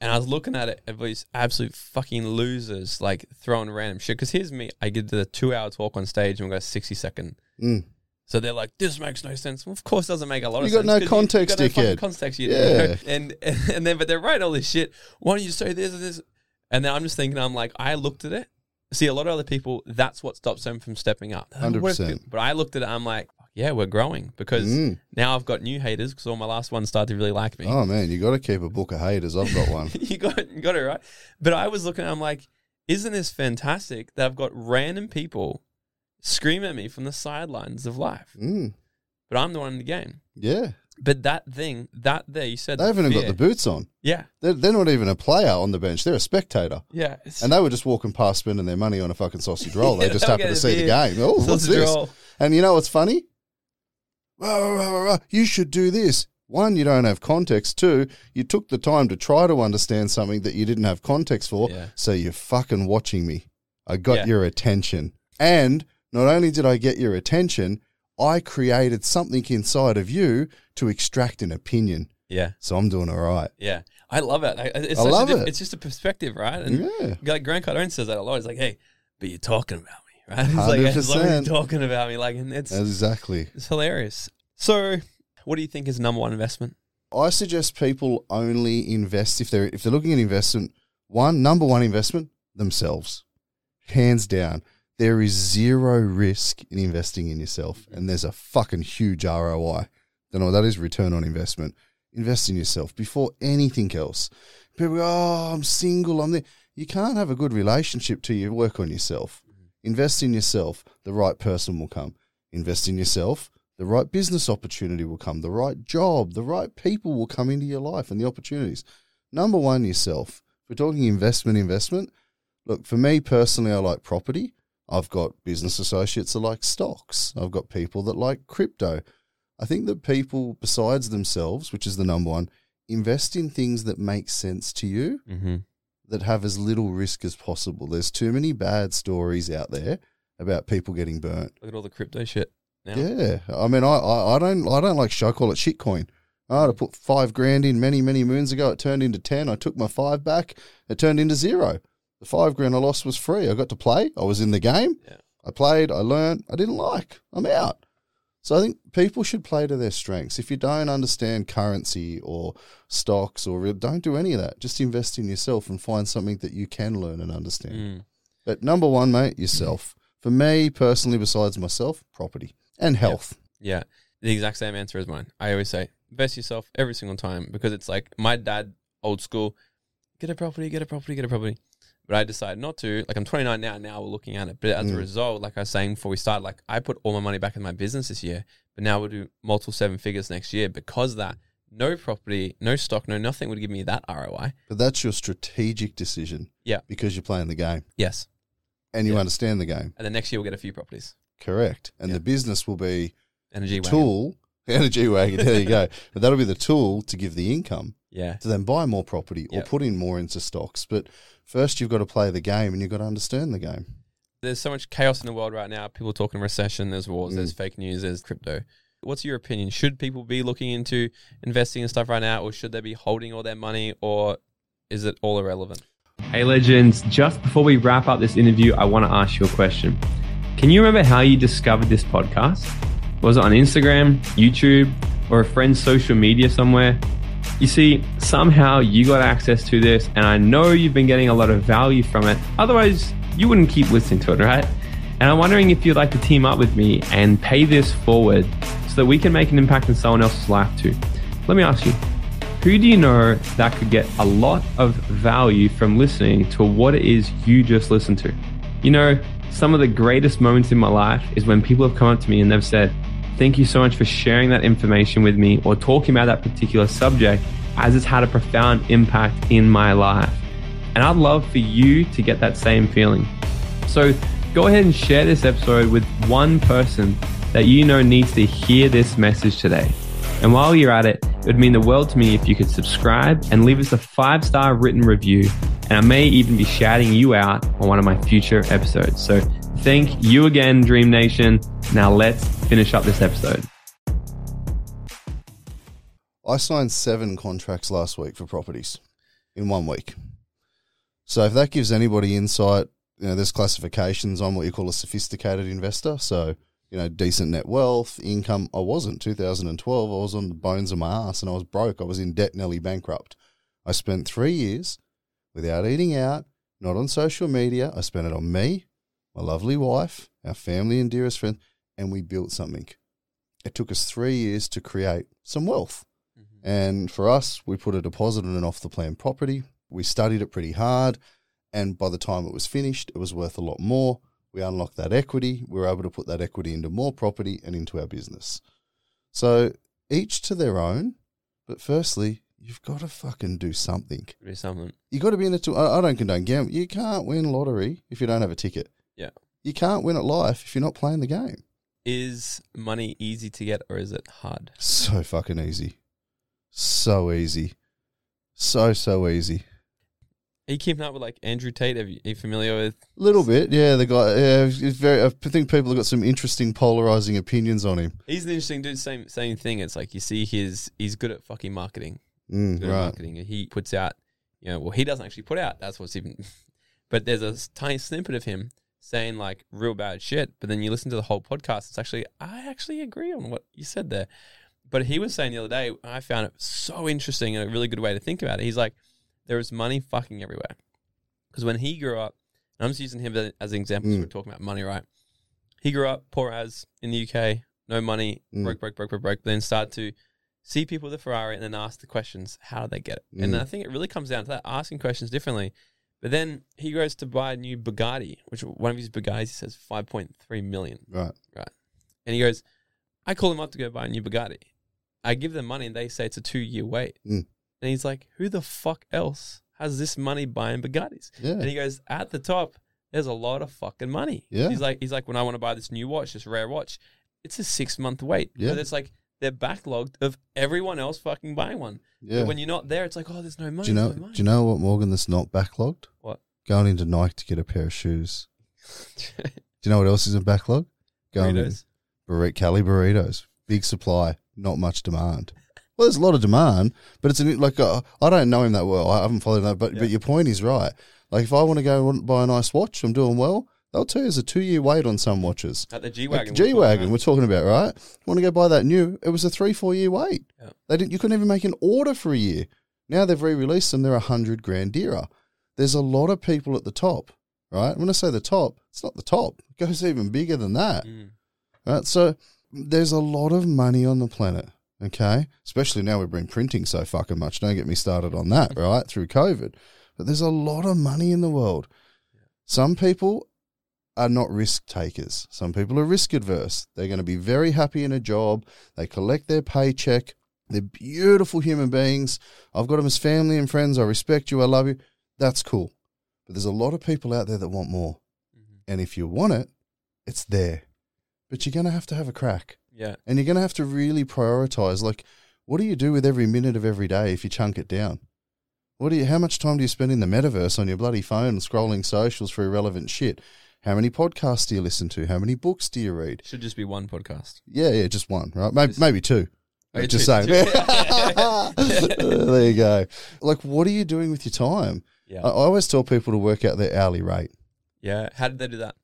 And I was looking at it of these absolute fucking losers, like throwing random shit. Because here's me, I did the two hour talk on stage and we got a 60 second. Mm. So they're like, this makes no sense. Well, of course, it doesn't make a lot of You got sense. no 'cause context, you, got no context, you Yeah. know? And, and then, but they're writing all this shit. Why don't you say this and this? And then I'm just thinking, I'm like, I looked at it. See, a lot of other people, that's what stops them from stepping up. 100%. But I looked at it, I'm like, yeah, we're growing because Mm. now I've got new haters because all my last ones started to really like me. Oh man, you got to keep a book of haters. I've got one. you got you got it right. But I was looking, I'm like, isn't this fantastic that I've got random people scream at me from the sidelines of life, Mm. but I'm the one in the game. Yeah, But that thing, that there, you said they haven't even got the boots on. Yeah, They're, they're not even a player on the bench. They're a spectator. yeah. And they were just walking past spending their money on a fucking sausage roll. They just happened to see the game. Oh, what's this? roll. And you know what's funny? You should do this. One, you don't have context. Two, you took the time to try to understand something that you didn't have context for. Yeah. So you're fucking watching me. I got Yeah. your attention. And not only did I get your attention, I created something inside of you to extract an opinion. Yeah, So I'm doing all right. yeah. I love it. I- It's I love diff- it. It's just a perspective, right? And Yeah. like Grant Cardone says that a lot. He's like, "Hey, but you're talking about me, right?" He's like, "As long as 100%. you're talking about me, like, and it's Exactly. it's hilarious." So, what do you think is number one investment? I suggest people only invest if they're if they're looking at investment. One number one investment themselves, hands down. There is zero risk in investing in yourself, and there's a fucking huge ROI. Don't oh, know that is. Return on investment. Invest in yourself before anything else. People go, "Oh, I'm single. I'm there." You can't have a good relationship till you work on yourself. Mm-hmm. Invest in yourself. The right person will come. Invest in yourself the right business opportunity will come, the right job, the right people will come into your life and the opportunities. Number one, yourself. If we're talking investment, investment, look, for me personally, I like property. I've got business associates that like stocks. I've got people that like crypto. I think that people, besides themselves, which is the number one, invest in things that make sense to you Mm-hmm. that have as little risk as possible. There's too many bad stories out there about people getting burnt. Look at all the crypto shit. Now. Yeah, I mean, I, I, I don't I don't like show call it shitcoin. I had to put five grand in many many moons ago. It turned into ten. I took my five back. It turned into zero. The five grand I lost was free. I got to play. I was in the game. Yeah. I played. I learned. I didn't like. I'm out. So I think people should play to their strengths. If you don't understand currency or stocks or don't do any of that. Just invest in yourself and find something that you can learn and understand. Mm. But number one, mate, yourself. For me personally, besides myself, property and health. Yeah, the exact same answer as mine. I always say invest yourself every single time because it's like my dad, old school, get a property, get a property, get a property. But I decided not to. Like I'm 29 now. Now we're looking at it. But as a Mm. result, like I was saying before we started, like I put all my money back in my business this year. But now we'll do multiple seven figures next year because that no property, no stock, no nothing would give me that ROI. But that's your strategic decision. Yeah. Because you're playing the game Yes, and you Yeah. understand the game. and then next year we'll get a few properties. Correct. And Yeah. the business will be Energy the wagon. tool. Energy wagon. There you go. But that'll be the tool to give the income Yeah, to then buy more property or Yep. put in more into stocks. But first, you've got to play the game and you've got to understand the game. there's so much chaos in the world right now. People talking recession. There's wars. Mm. There's fake news. There's crypto. What's your opinion? Should people be looking into investing and stuff right now, or should they be holding all their money, or is it all irrelevant? Hey, legends, just before we wrap up this interview, I want to ask you a question. Can you remember how you discovered this podcast? Was it on Instagram, YouTube, or a friend's social media somewhere? You see, somehow you got access to this, and I know you've been getting a lot of value from it. Otherwise, you wouldn't keep listening to it, right? And I'm wondering if you'd like to team up with me and pay this forward so that we can make an impact in someone else's life too. Let me ask you, who do you know that could get a lot of value from listening to what it is you just listened to? You know, some of the greatest moments in my life is when people have come up to me and they've said, Thank you so much for sharing that information with me or talking about that particular subject as it's had a profound impact in my life. And I'd love for you to get that same feeling. So go ahead and share this episode with one person that you know needs to hear this message today. And while you're at it, it would mean the world to me if you could subscribe and leave us a five star written review. And I may even be shouting you out on one of my future episodes. So thank you again, Dream Nation. Now let's finish up this episode. I signed seven contracts last week for properties in one week. So if that gives anybody insight, you know, there's classifications on what you call a sophisticated investor. So, you know, decent net wealth, income. I wasn't. 2012, I was on the bones of my ass and I was broke. I was in debt, nearly bankrupt. I spent three years without eating out, not on social media. I spent it on me, my lovely wife, our family and dearest friend, and we built something. It took us three years to create some wealth. Mm-hmm. And for us, we put a deposit on an off the plan property. We studied it pretty hard. And by the time it was finished, it was worth a lot more. We unlocked that equity. We were able to put that equity into more property and into our business. So each to their own. But firstly, you've got to fucking do something. Do something. You got to be in it to. I I don't condone gambling. You can't win lottery if you don't have a ticket. Yeah. You can't win at life if you're not playing the game. Is money easy to get or is it hard? So fucking easy. So easy. So, so easy. Are you keeping up with like Andrew Tate? Are you, are you familiar with? A Little bit, yeah. The guy, yeah, he's very. I think people have got some interesting, polarizing opinions on him. He's an interesting dude. Same same thing. It's like you see his he's good at fucking marketing. Mm, Good at marketing. He puts out, you know, well he doesn't actually put out. That's what's even. But there's a tiny snippet of him saying like real bad shit. But then you listen to the whole podcast. It's actually I actually agree on what you said there. But he was saying the other day, I found it so interesting and a really good way to think about it. He's like, there is money fucking everywhere. Because when he grew up, and I'm just using him as an example, so Mm. we're talking about money, right? He grew up poor as in the UK, no money, Mm. broke, broke, broke, broke, broke. Then start to see people with a Ferrari and then ask the questions, how did they get it? And Mm. I think it really comes down to that, asking questions differently. But then he goes to buy a new Bugatti, which one of his Bugattis he says 5.3 million. Right. Right. And he goes, I call him up to go buy a new Bugatti. I give them money and they say it's a two year wait. Mm. And he's like, who the fuck else has this money buying Bugattis? Yeah. And he goes, at the top, there's a lot of fucking money. Yeah. He's like, he's like, when I want to buy this new watch, this rare watch, it's a six month wait. Yeah. But it's like they're backlogged of everyone else fucking buying one. Yeah. But when you're not there, it's like, oh, there's no money. do you know? no. Do you know what Morgan? That's not backlogged. What? Going into Nike to get a pair of shoes. Do you know what else isn't backlogged? Going in Burritos. burrito, Cali burritos. Big supply, not much demand. Well, there's a lot of demand, but it's an, like uh, I don't know him that well. I haven't followed that, but Yeah. but your point is right. Like if I want to go and buy a nice watch, I'm doing well. They'll tell you there's a two year wait on some watches. At the G Wagon. G wagon, we're talking about, right? Want to go buy that new? It was a three four year wait. Yeah. They didn't. You couldn't even make an order for a year. Now they've re-released them. They're a hundred grand dearer. There's a lot of people at the top, right? When I say the top, it's not the top. It goes even bigger than that. Mm. Right? So there's a lot of money on the planet, okay? Especially now we've been printing so fucking much. Don't get me started on that, right? Through COVID. But there's a lot of money in the world. Some people are not risk takers. Some people are risk adverse. They're going to be very happy in a job. They collect their paycheck. They're beautiful human beings. I've got them as family and friends. I respect you. I love you. That's cool. But there's a lot of people out there that want more. Mm-hmm. And if you want it, it's there. But you're going to have to have a crack. Yeah. And you're going to have to really prioritize. Like, what do you do with every minute of every day if you chunk it down? What do you? How much time do you spend in the metaverse on your bloody phone scrolling socials for irrelevant shit? How many podcasts do you listen to? How many books do you read? Should just be one podcast. Yeah, yeah, just one, right? Maybe, Just- maybe two. Okay, just two- saying. there you go. Like, what are you doing with your time? Yeah. I, I always tell people to work out their hourly rate. yeah. How did they do that?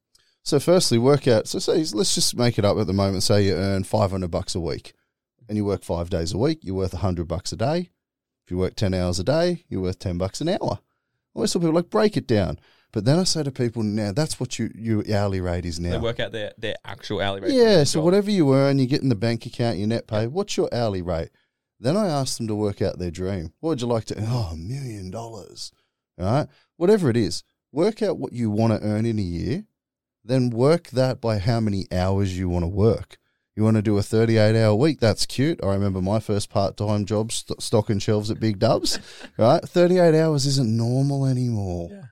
So, firstly, work out. So, say let's just make it up at the moment. Say you earn five hundred bucks a week, and you work five days a week. You're worth hundred bucks a day. If you work ten hours a day, you're worth ten bucks an hour. I always tell people like break it down. But then I say to people, now that's what you your hourly rate is now. They work out their, their actual hourly rate. Yeah, so job. whatever you earn, you get in the bank account, your net pay. What's your hourly rate? Then I ask them to work out their dream. What would you like to? Oh, a million dollars. All right, whatever it is, work out what you want to earn in a year. Then work that by how many hours you want to work. You want to do a 38 hour week? That's cute. I remember my first part time job st- stocking shelves at Big Dubs. right, 38 hours isn't normal anymore. Yeah.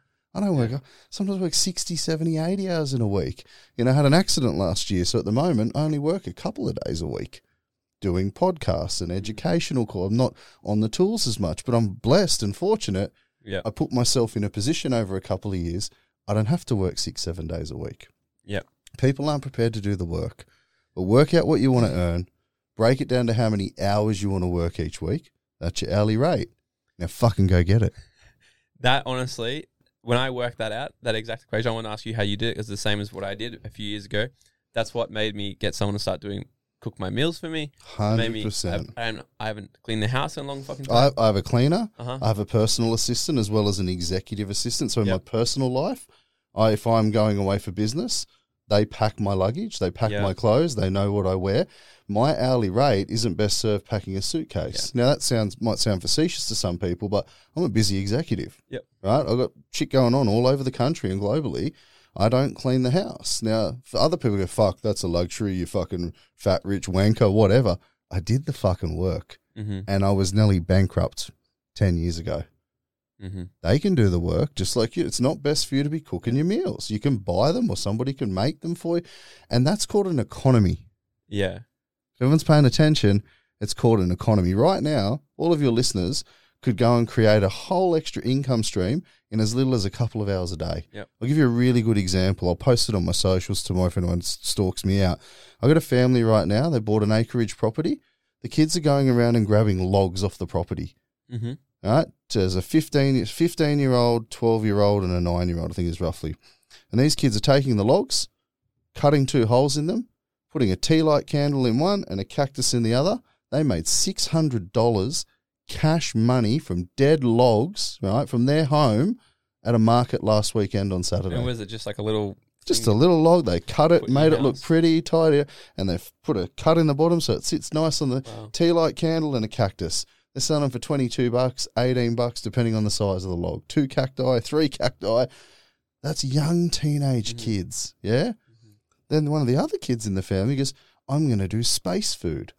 I don't work, sometimes work 60, 70, 80 hours in a week. You know, I had an accident last year, so at the moment I only work a couple of days a week doing podcasts and mm. educational call. I'm not on the tools as much, but I'm blessed and fortunate. Yeah. I put myself in a position over a couple of years. I don't have to work six, seven days a week. Yeah. People aren't prepared to do the work. But work out what you want to earn, break it down to how many hours you want to work each week. That's your hourly rate. Now fucking go get it. That honestly, when I worked that out, that exact equation, I want to ask you how you did it. It's the same as what I did a few years ago. That's what made me get someone to start doing cook my meals for me. 100%. I, I, haven't- cleaned the house in a long fucking time. I, I have a cleaner. Uh-huh. I have a personal assistant as well as an executive assistant. So in my personal life, I, if I'm going away for business, they pack my luggage, they pack Yeah. my clothes, they know what I wear. My hourly rate isn't best served packing a suitcase. Now that sounds might sound facetious to some people, but I'm a busy executive. Yep. Right? I've got shit going on all over the country and globally. I don't clean the house. Now, for other people go, fuck, that's a luxury, you fucking fat rich wanker, whatever. I did the fucking work mm-hmm. and I was nearly bankrupt 10 years ago. Mm-hmm. They can do the work just like you. It's not best for you to be cooking your meals. You can buy them or somebody can make them for you. And that's called an economy. Yeah. If everyone's paying attention, it's called an economy. Right now, all of your listeners could go and create a whole extra income stream in as little as a couple of hours a day. Yep. I'll give you a really good example. I'll post it on my socials tomorrow if anyone stalks me out. I've got a family right now. They bought an acreage property. The kids are going around and grabbing logs off the property. Mm-hmm. All right. There's a 15, 15 year old, 12 year old, and a nine year old, I think is roughly. And these kids are taking the logs, cutting two holes in them, putting a tea light candle in one and a cactus in the other. They made $600 cash money from dead logs, right, from their home at a market last weekend on Saturday. And was it just like a little? Just a little log. They cut it, made it look pretty, tidy, and they've put a cut in the bottom so it sits nice on the Wow. tea light candle and a cactus. They're selling them for 22 bucks, 18 bucks, depending on the size of the log. Two cacti, three cacti. That's young teenage Mhm. kids. Yeah. Then one of the other kids in the family goes, I'm going to do space food.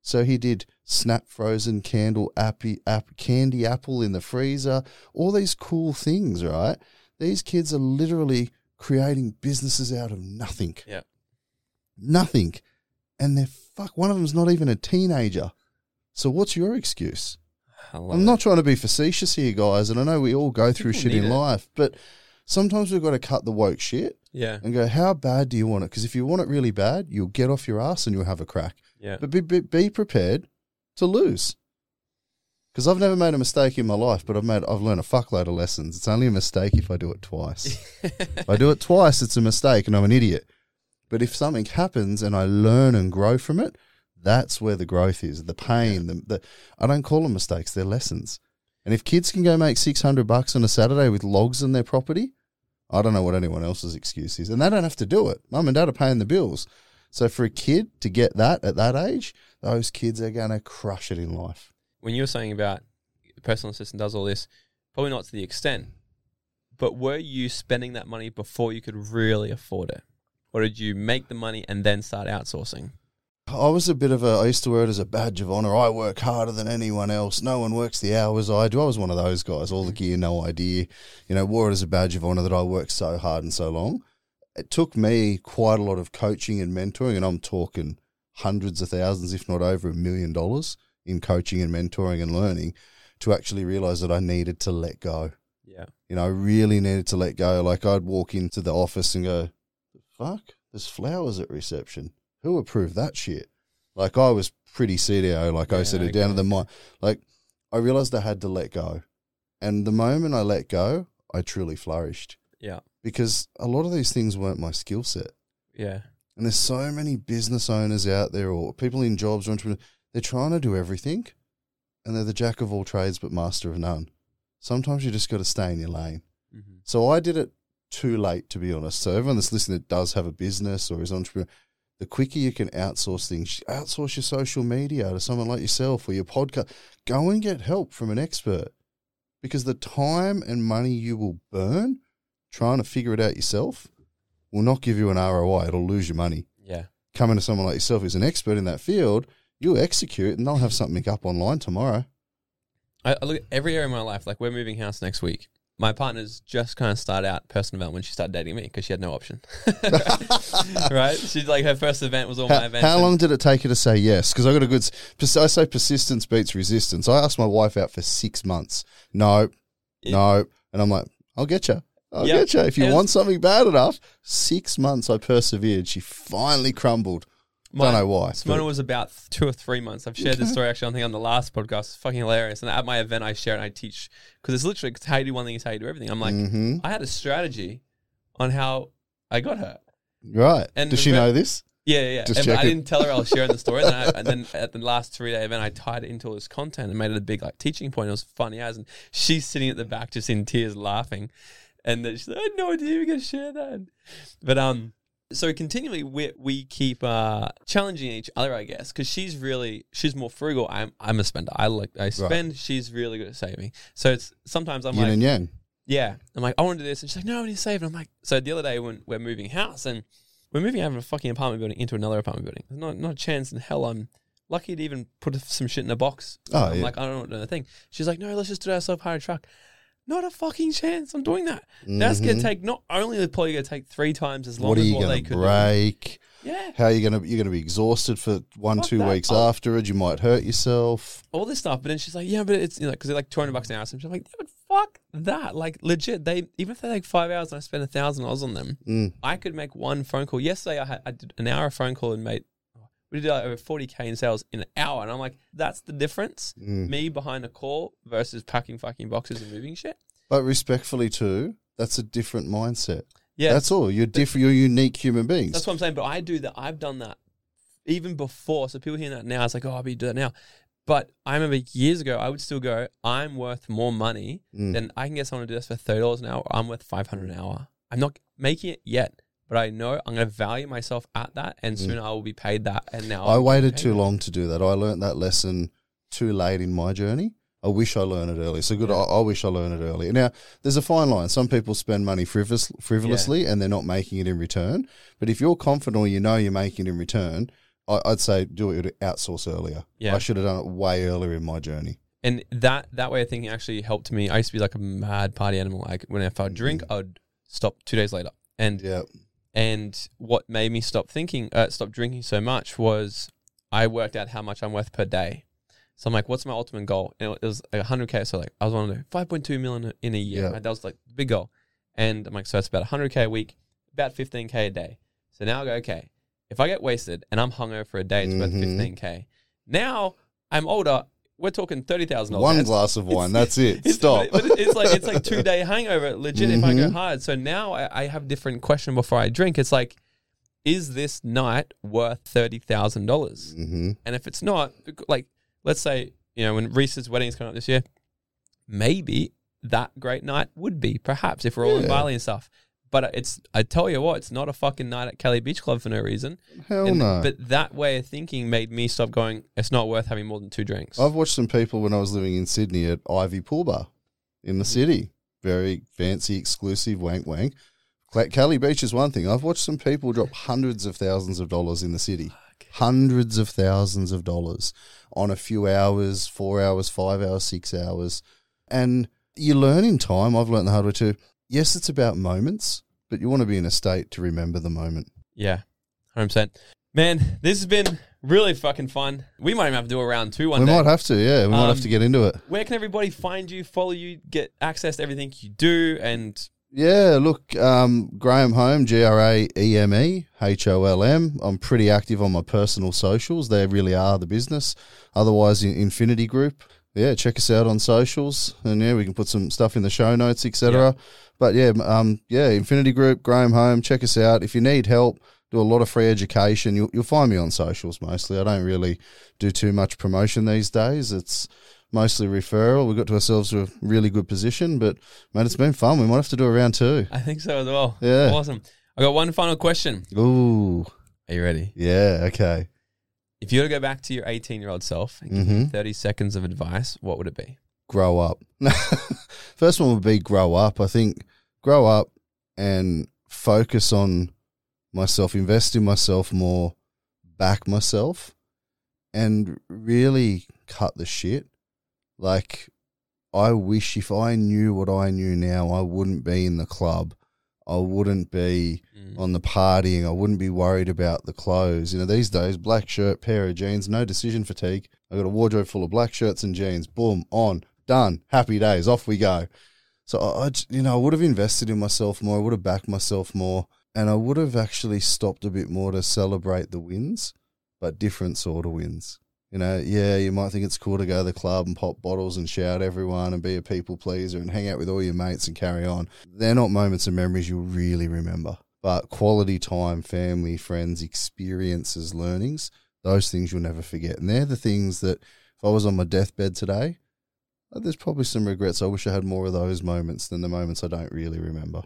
So he did snap frozen candle appy, app, candy apple in the freezer, all these cool things, right? These kids are literally creating businesses out of nothing. Yeah. Nothing. And they're fuck, one of them's not even a teenager. So what's your excuse? I'm not trying to be facetious here, guys, and I know we all go through shit in it. life, but sometimes we've got to cut the woke shit Yeah. and go, how bad do you want it? Because if you want it really bad, you'll get off your ass and you'll have a crack. Yeah. But be, be, be prepared to lose. Because I've never made a mistake in my life, but I've made I've learned a fuckload of lessons. It's only a mistake if I do it twice. if I do it twice, it's a mistake and I'm an idiot. But if something happens and I learn and grow from it, that's where the growth is. The pain, the, the I don't call them mistakes; they're lessons. And if kids can go make six hundred bucks on a Saturday with logs in their property, I don't know what anyone else's excuse is, and they don't have to do it. Mum and dad are paying the bills. So for a kid to get that at that age, those kids are going to crush it in life. when you were saying about personal assistant does all this, probably not to the extent, but were you spending that money before you could really afford it? Or did you make the money and then start outsourcing? I was a bit of a, I used to wear it as a badge of honor. I work harder than anyone else. No one works the hours I do. I was one of those guys, all the mm. gear, no idea. You know, wore it as a badge of honor that I worked so hard and so long. It took me quite a lot of coaching and mentoring, and I'm talking hundreds of thousands, if not over a million dollars in coaching and mentoring and learning to actually realize that I needed to let go. Yeah. You know, I really needed to let go. Like I'd walk into the office and go, "Fuck, there's flowers at reception. Who approved that shit?" Like I was pretty CDO. Like I Yeah, said it down to the mind. Like I realized I had to let go, and the moment I let go, I truly flourished Yeah. because a lot of these things weren't my skill set. Yeah. And there's so many business owners out there or people in jobs or entrepreneurs, they're trying to do everything and they're the jack of all trades but master of none. Sometimes you just got to stay in your lane. Mm-hmm. So I did it too late, to be honest. So everyone that's listening that does have a business or is an entrepreneur, the quicker you can outsource things, outsource your social media to someone like yourself or your podcast, go and get help from an expert. Because the time and money you will burn trying to figure it out yourself will not give you an ROI. It'll lose your money. Yeah. Coming to someone like yourself who's an expert in that field, you'll execute and they'll have something up online tomorrow. I, I look at every area of my life. Like we're moving house next week. My partner's just kind of started out personal development when she started dating me because she had no option. right? She's like her first event was all my How, events. how long did it take you to say yes? Because I got a good. I say persistence beats resistance. I asked my wife out for six months. No, Yeah. no, and I'm like, I'll get you. I'll Yeah. get you. If you was- want something bad enough, six months I persevered. She finally crumbled. My- Don't know why. Simona but- was about th- two or three months. I've shared this story actually, I think, on the last podcast. It's fucking hilarious. And at my event, I share it and I teach because it's literally it's how you do one thing is how you do everything. I'm like, Mhm. I had a strategy on how I got her. right. and Does she know this? Yeah, yeah. yeah. Just And- I checking. didn't tell her I was sharing the story. and, then I, and then at the last three day event, I tied it into all this content and made it a big like teaching point. It was funny as, and she's sitting at the back just in tears, laughing, and then she's like, "I had no idea you were gonna share that." But um, so continually we we keep uh challenging each other, I guess, because she's really she's more frugal. I'm I'm a spender. I like I spend. She's really good at saving. So it's sometimes I'm Yin like, and yang. yeah. I'm like, I want to do this. And she's like, no, I need to save. And I'm like, so the other day when we're moving house and we're moving out of a fucking apartment building into another apartment building. There's not, not a chance in hell I'm lucky to even put some shit in a box. Oh, I'm yeah. like, I don't know the thing. She's like, no, let's just do it ourselves, hire a truck. Not a fucking chance. I'm doing that. That's going to take, not only is probably going to take three times as long What are as you what they going to could break? do. Yeah. How are you going to? You're going to be exhausted for one, Fuck two that. weeks I'll- afterwards. You might hurt yourself. all this stuff. But then she's like, yeah, but it's, you know, because they're like 200 bucks an hour. So she's like, yeah, but fuck that. Like, legit, they, even if they like five hours and I spend a thousand dollars on them, Mm. I could make one phone call. Yesterday, I had I did an hour of phone call and made we did like over forty k in sales in an hour, and I'm like, that's the difference. Mm. Me behind a call versus packing fucking boxes and moving shit. But respectfully, too, that's a different mindset. Yeah, That's all. You're different. You're unique human beings. that's what I'm saying. But I do that. I've done that even before. So people hearing that now, it's like, oh, I'll be doing that now. But I remember years ago, I would still go. I'm worth more money Mm. than I can get someone to do this for thirty dollars an hour. I'm worth five hundred an hour. I'm not making it yet, but I know I'm going to value myself at that, and soon I will be paid that. And now Mm. I I'm waited too long to do that. I learned that lesson too late in my journey. I wish I learned it early. So good. I, I wish I learned it early. Now, there's a fine line. Some people spend money frivolous, frivolously and they're not making it in return. But if you're confident or you know you're making it in return, I, I'd say do it outsource earlier. Yeah. I should have done it way earlier in my journey. And that that way of thinking actually helped me. I used to be like a mad party animal. Like when if I would drink, I'd stop two days later. And Yeah. And what made me stop thinking, uh, stop drinking so much was I worked out how much I'm worth per day. So I'm like, what's my ultimate goal? And it was like 100k. So like I was wanting to do 5.2 million in a year. Yeah. That was like the big goal. And I'm like, so that's about 100k a week, about 15k a day. So now I go, okay, if I get wasted and I'm hungover for a day, it's worth Mhm. 15k. Now I'm older. We're talking thirty thousand dollars. One glass of wine. That's it. It's, Stop. But it's like it's like two day hangover. Legit, if I go Mhm. hard. So now I, I have different question before I drink. It's like, is this night worth thirty thousand dollars? hmm And if it's not, like let's say you know when Reese's wedding is coming up this year, maybe that great night would be perhaps if we're all in Bali and stuff. But it's I tell you what, it's not a fucking night at Cali Beach Club for no reason. Hell And- no. But that way of thinking made me stop going. It's not worth having more than two drinks. I've watched some people when I was living in Sydney at Ivy Pool Bar in the mm. city. Very fancy, exclusive, wank wank. Cali Beach is one thing. I've watched some people drop hundreds of thousands of dollars in the city. Hundreds of thousands of dollars on a few hours, four hours, five hours, six hours. And you learn in time. I've learned the hard way too. Yes, it's about moments, but you want to be in a state to remember the moment. Yeah, hundred percent. Man, this has been really fucking fun. We might even have to do a round two one We day. might have to, yeah. We might have Um, to get into it. Where can everybody find you, follow you, get access to everything you do, and Yeah, look, um, Graeme Holm, G R A E M E H O L M. I'm pretty active on my personal socials. They really are the business. Otherwise, in Infinity Group. Yeah, check us out on socials, and yeah, we can put some stuff in the show notes, etc. But yeah, um, yeah, Infinity Group, Graeme Holm. Check us out if you need help. Do a lot of free education. You'll, you'll find me on socials mostly. I don't really do too much promotion these days. It's mostly referral. We got to ourselves to a really good position, but man, it's been fun. We might have to do a round two. I think so as well. Yeah. Awesome. I got one final question. Ooh, Are you ready? yeah, okay. If you were to go back to your 18 year old self and give Mm-hmm. you 30 seconds of advice, what would it be? Grow up. First one would be grow up. I think grow up and focus on myself, invest in myself more, back myself, and really cut the shit. Like, I wish if I knew what I knew now, I wouldn't be in the club. I wouldn't be Mm. on the partying. I wouldn't be worried about the clothes. You know, these days, black shirt, pair of jeans, no decision fatigue. I got a wardrobe full of black shirts and jeans. Boom, on, done. Happy days. Off we go. So I, I you know, I would have invested in myself more. I would have backed myself more, and I would have actually stopped a bit more to celebrate the wins, but different sort of wins. You know, yeah, you might think it's cool to go to the club and pop bottles and shout everyone and be a people pleaser and hang out with all your mates and carry on. They're not moments and memories you'll really remember. But quality time, family, friends, experiences, learnings, those things you'll never forget. And they're the things that if I was on my deathbed today, there's probably some regrets. I wish I had more of those moments than the moments I don't really remember.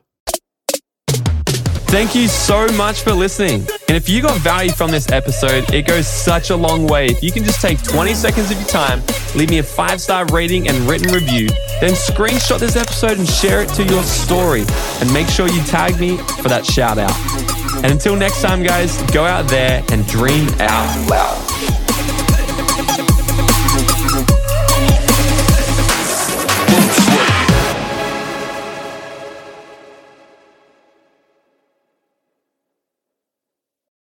Thank you so much for listening. And if you got value from this episode, it goes such a long way. If you can just take 20 seconds of your time, leave me a five star rating and written review, then screenshot this episode and share it to your story. And make sure you tag me for that shout out. And until next time, guys, go out there and dream out loud.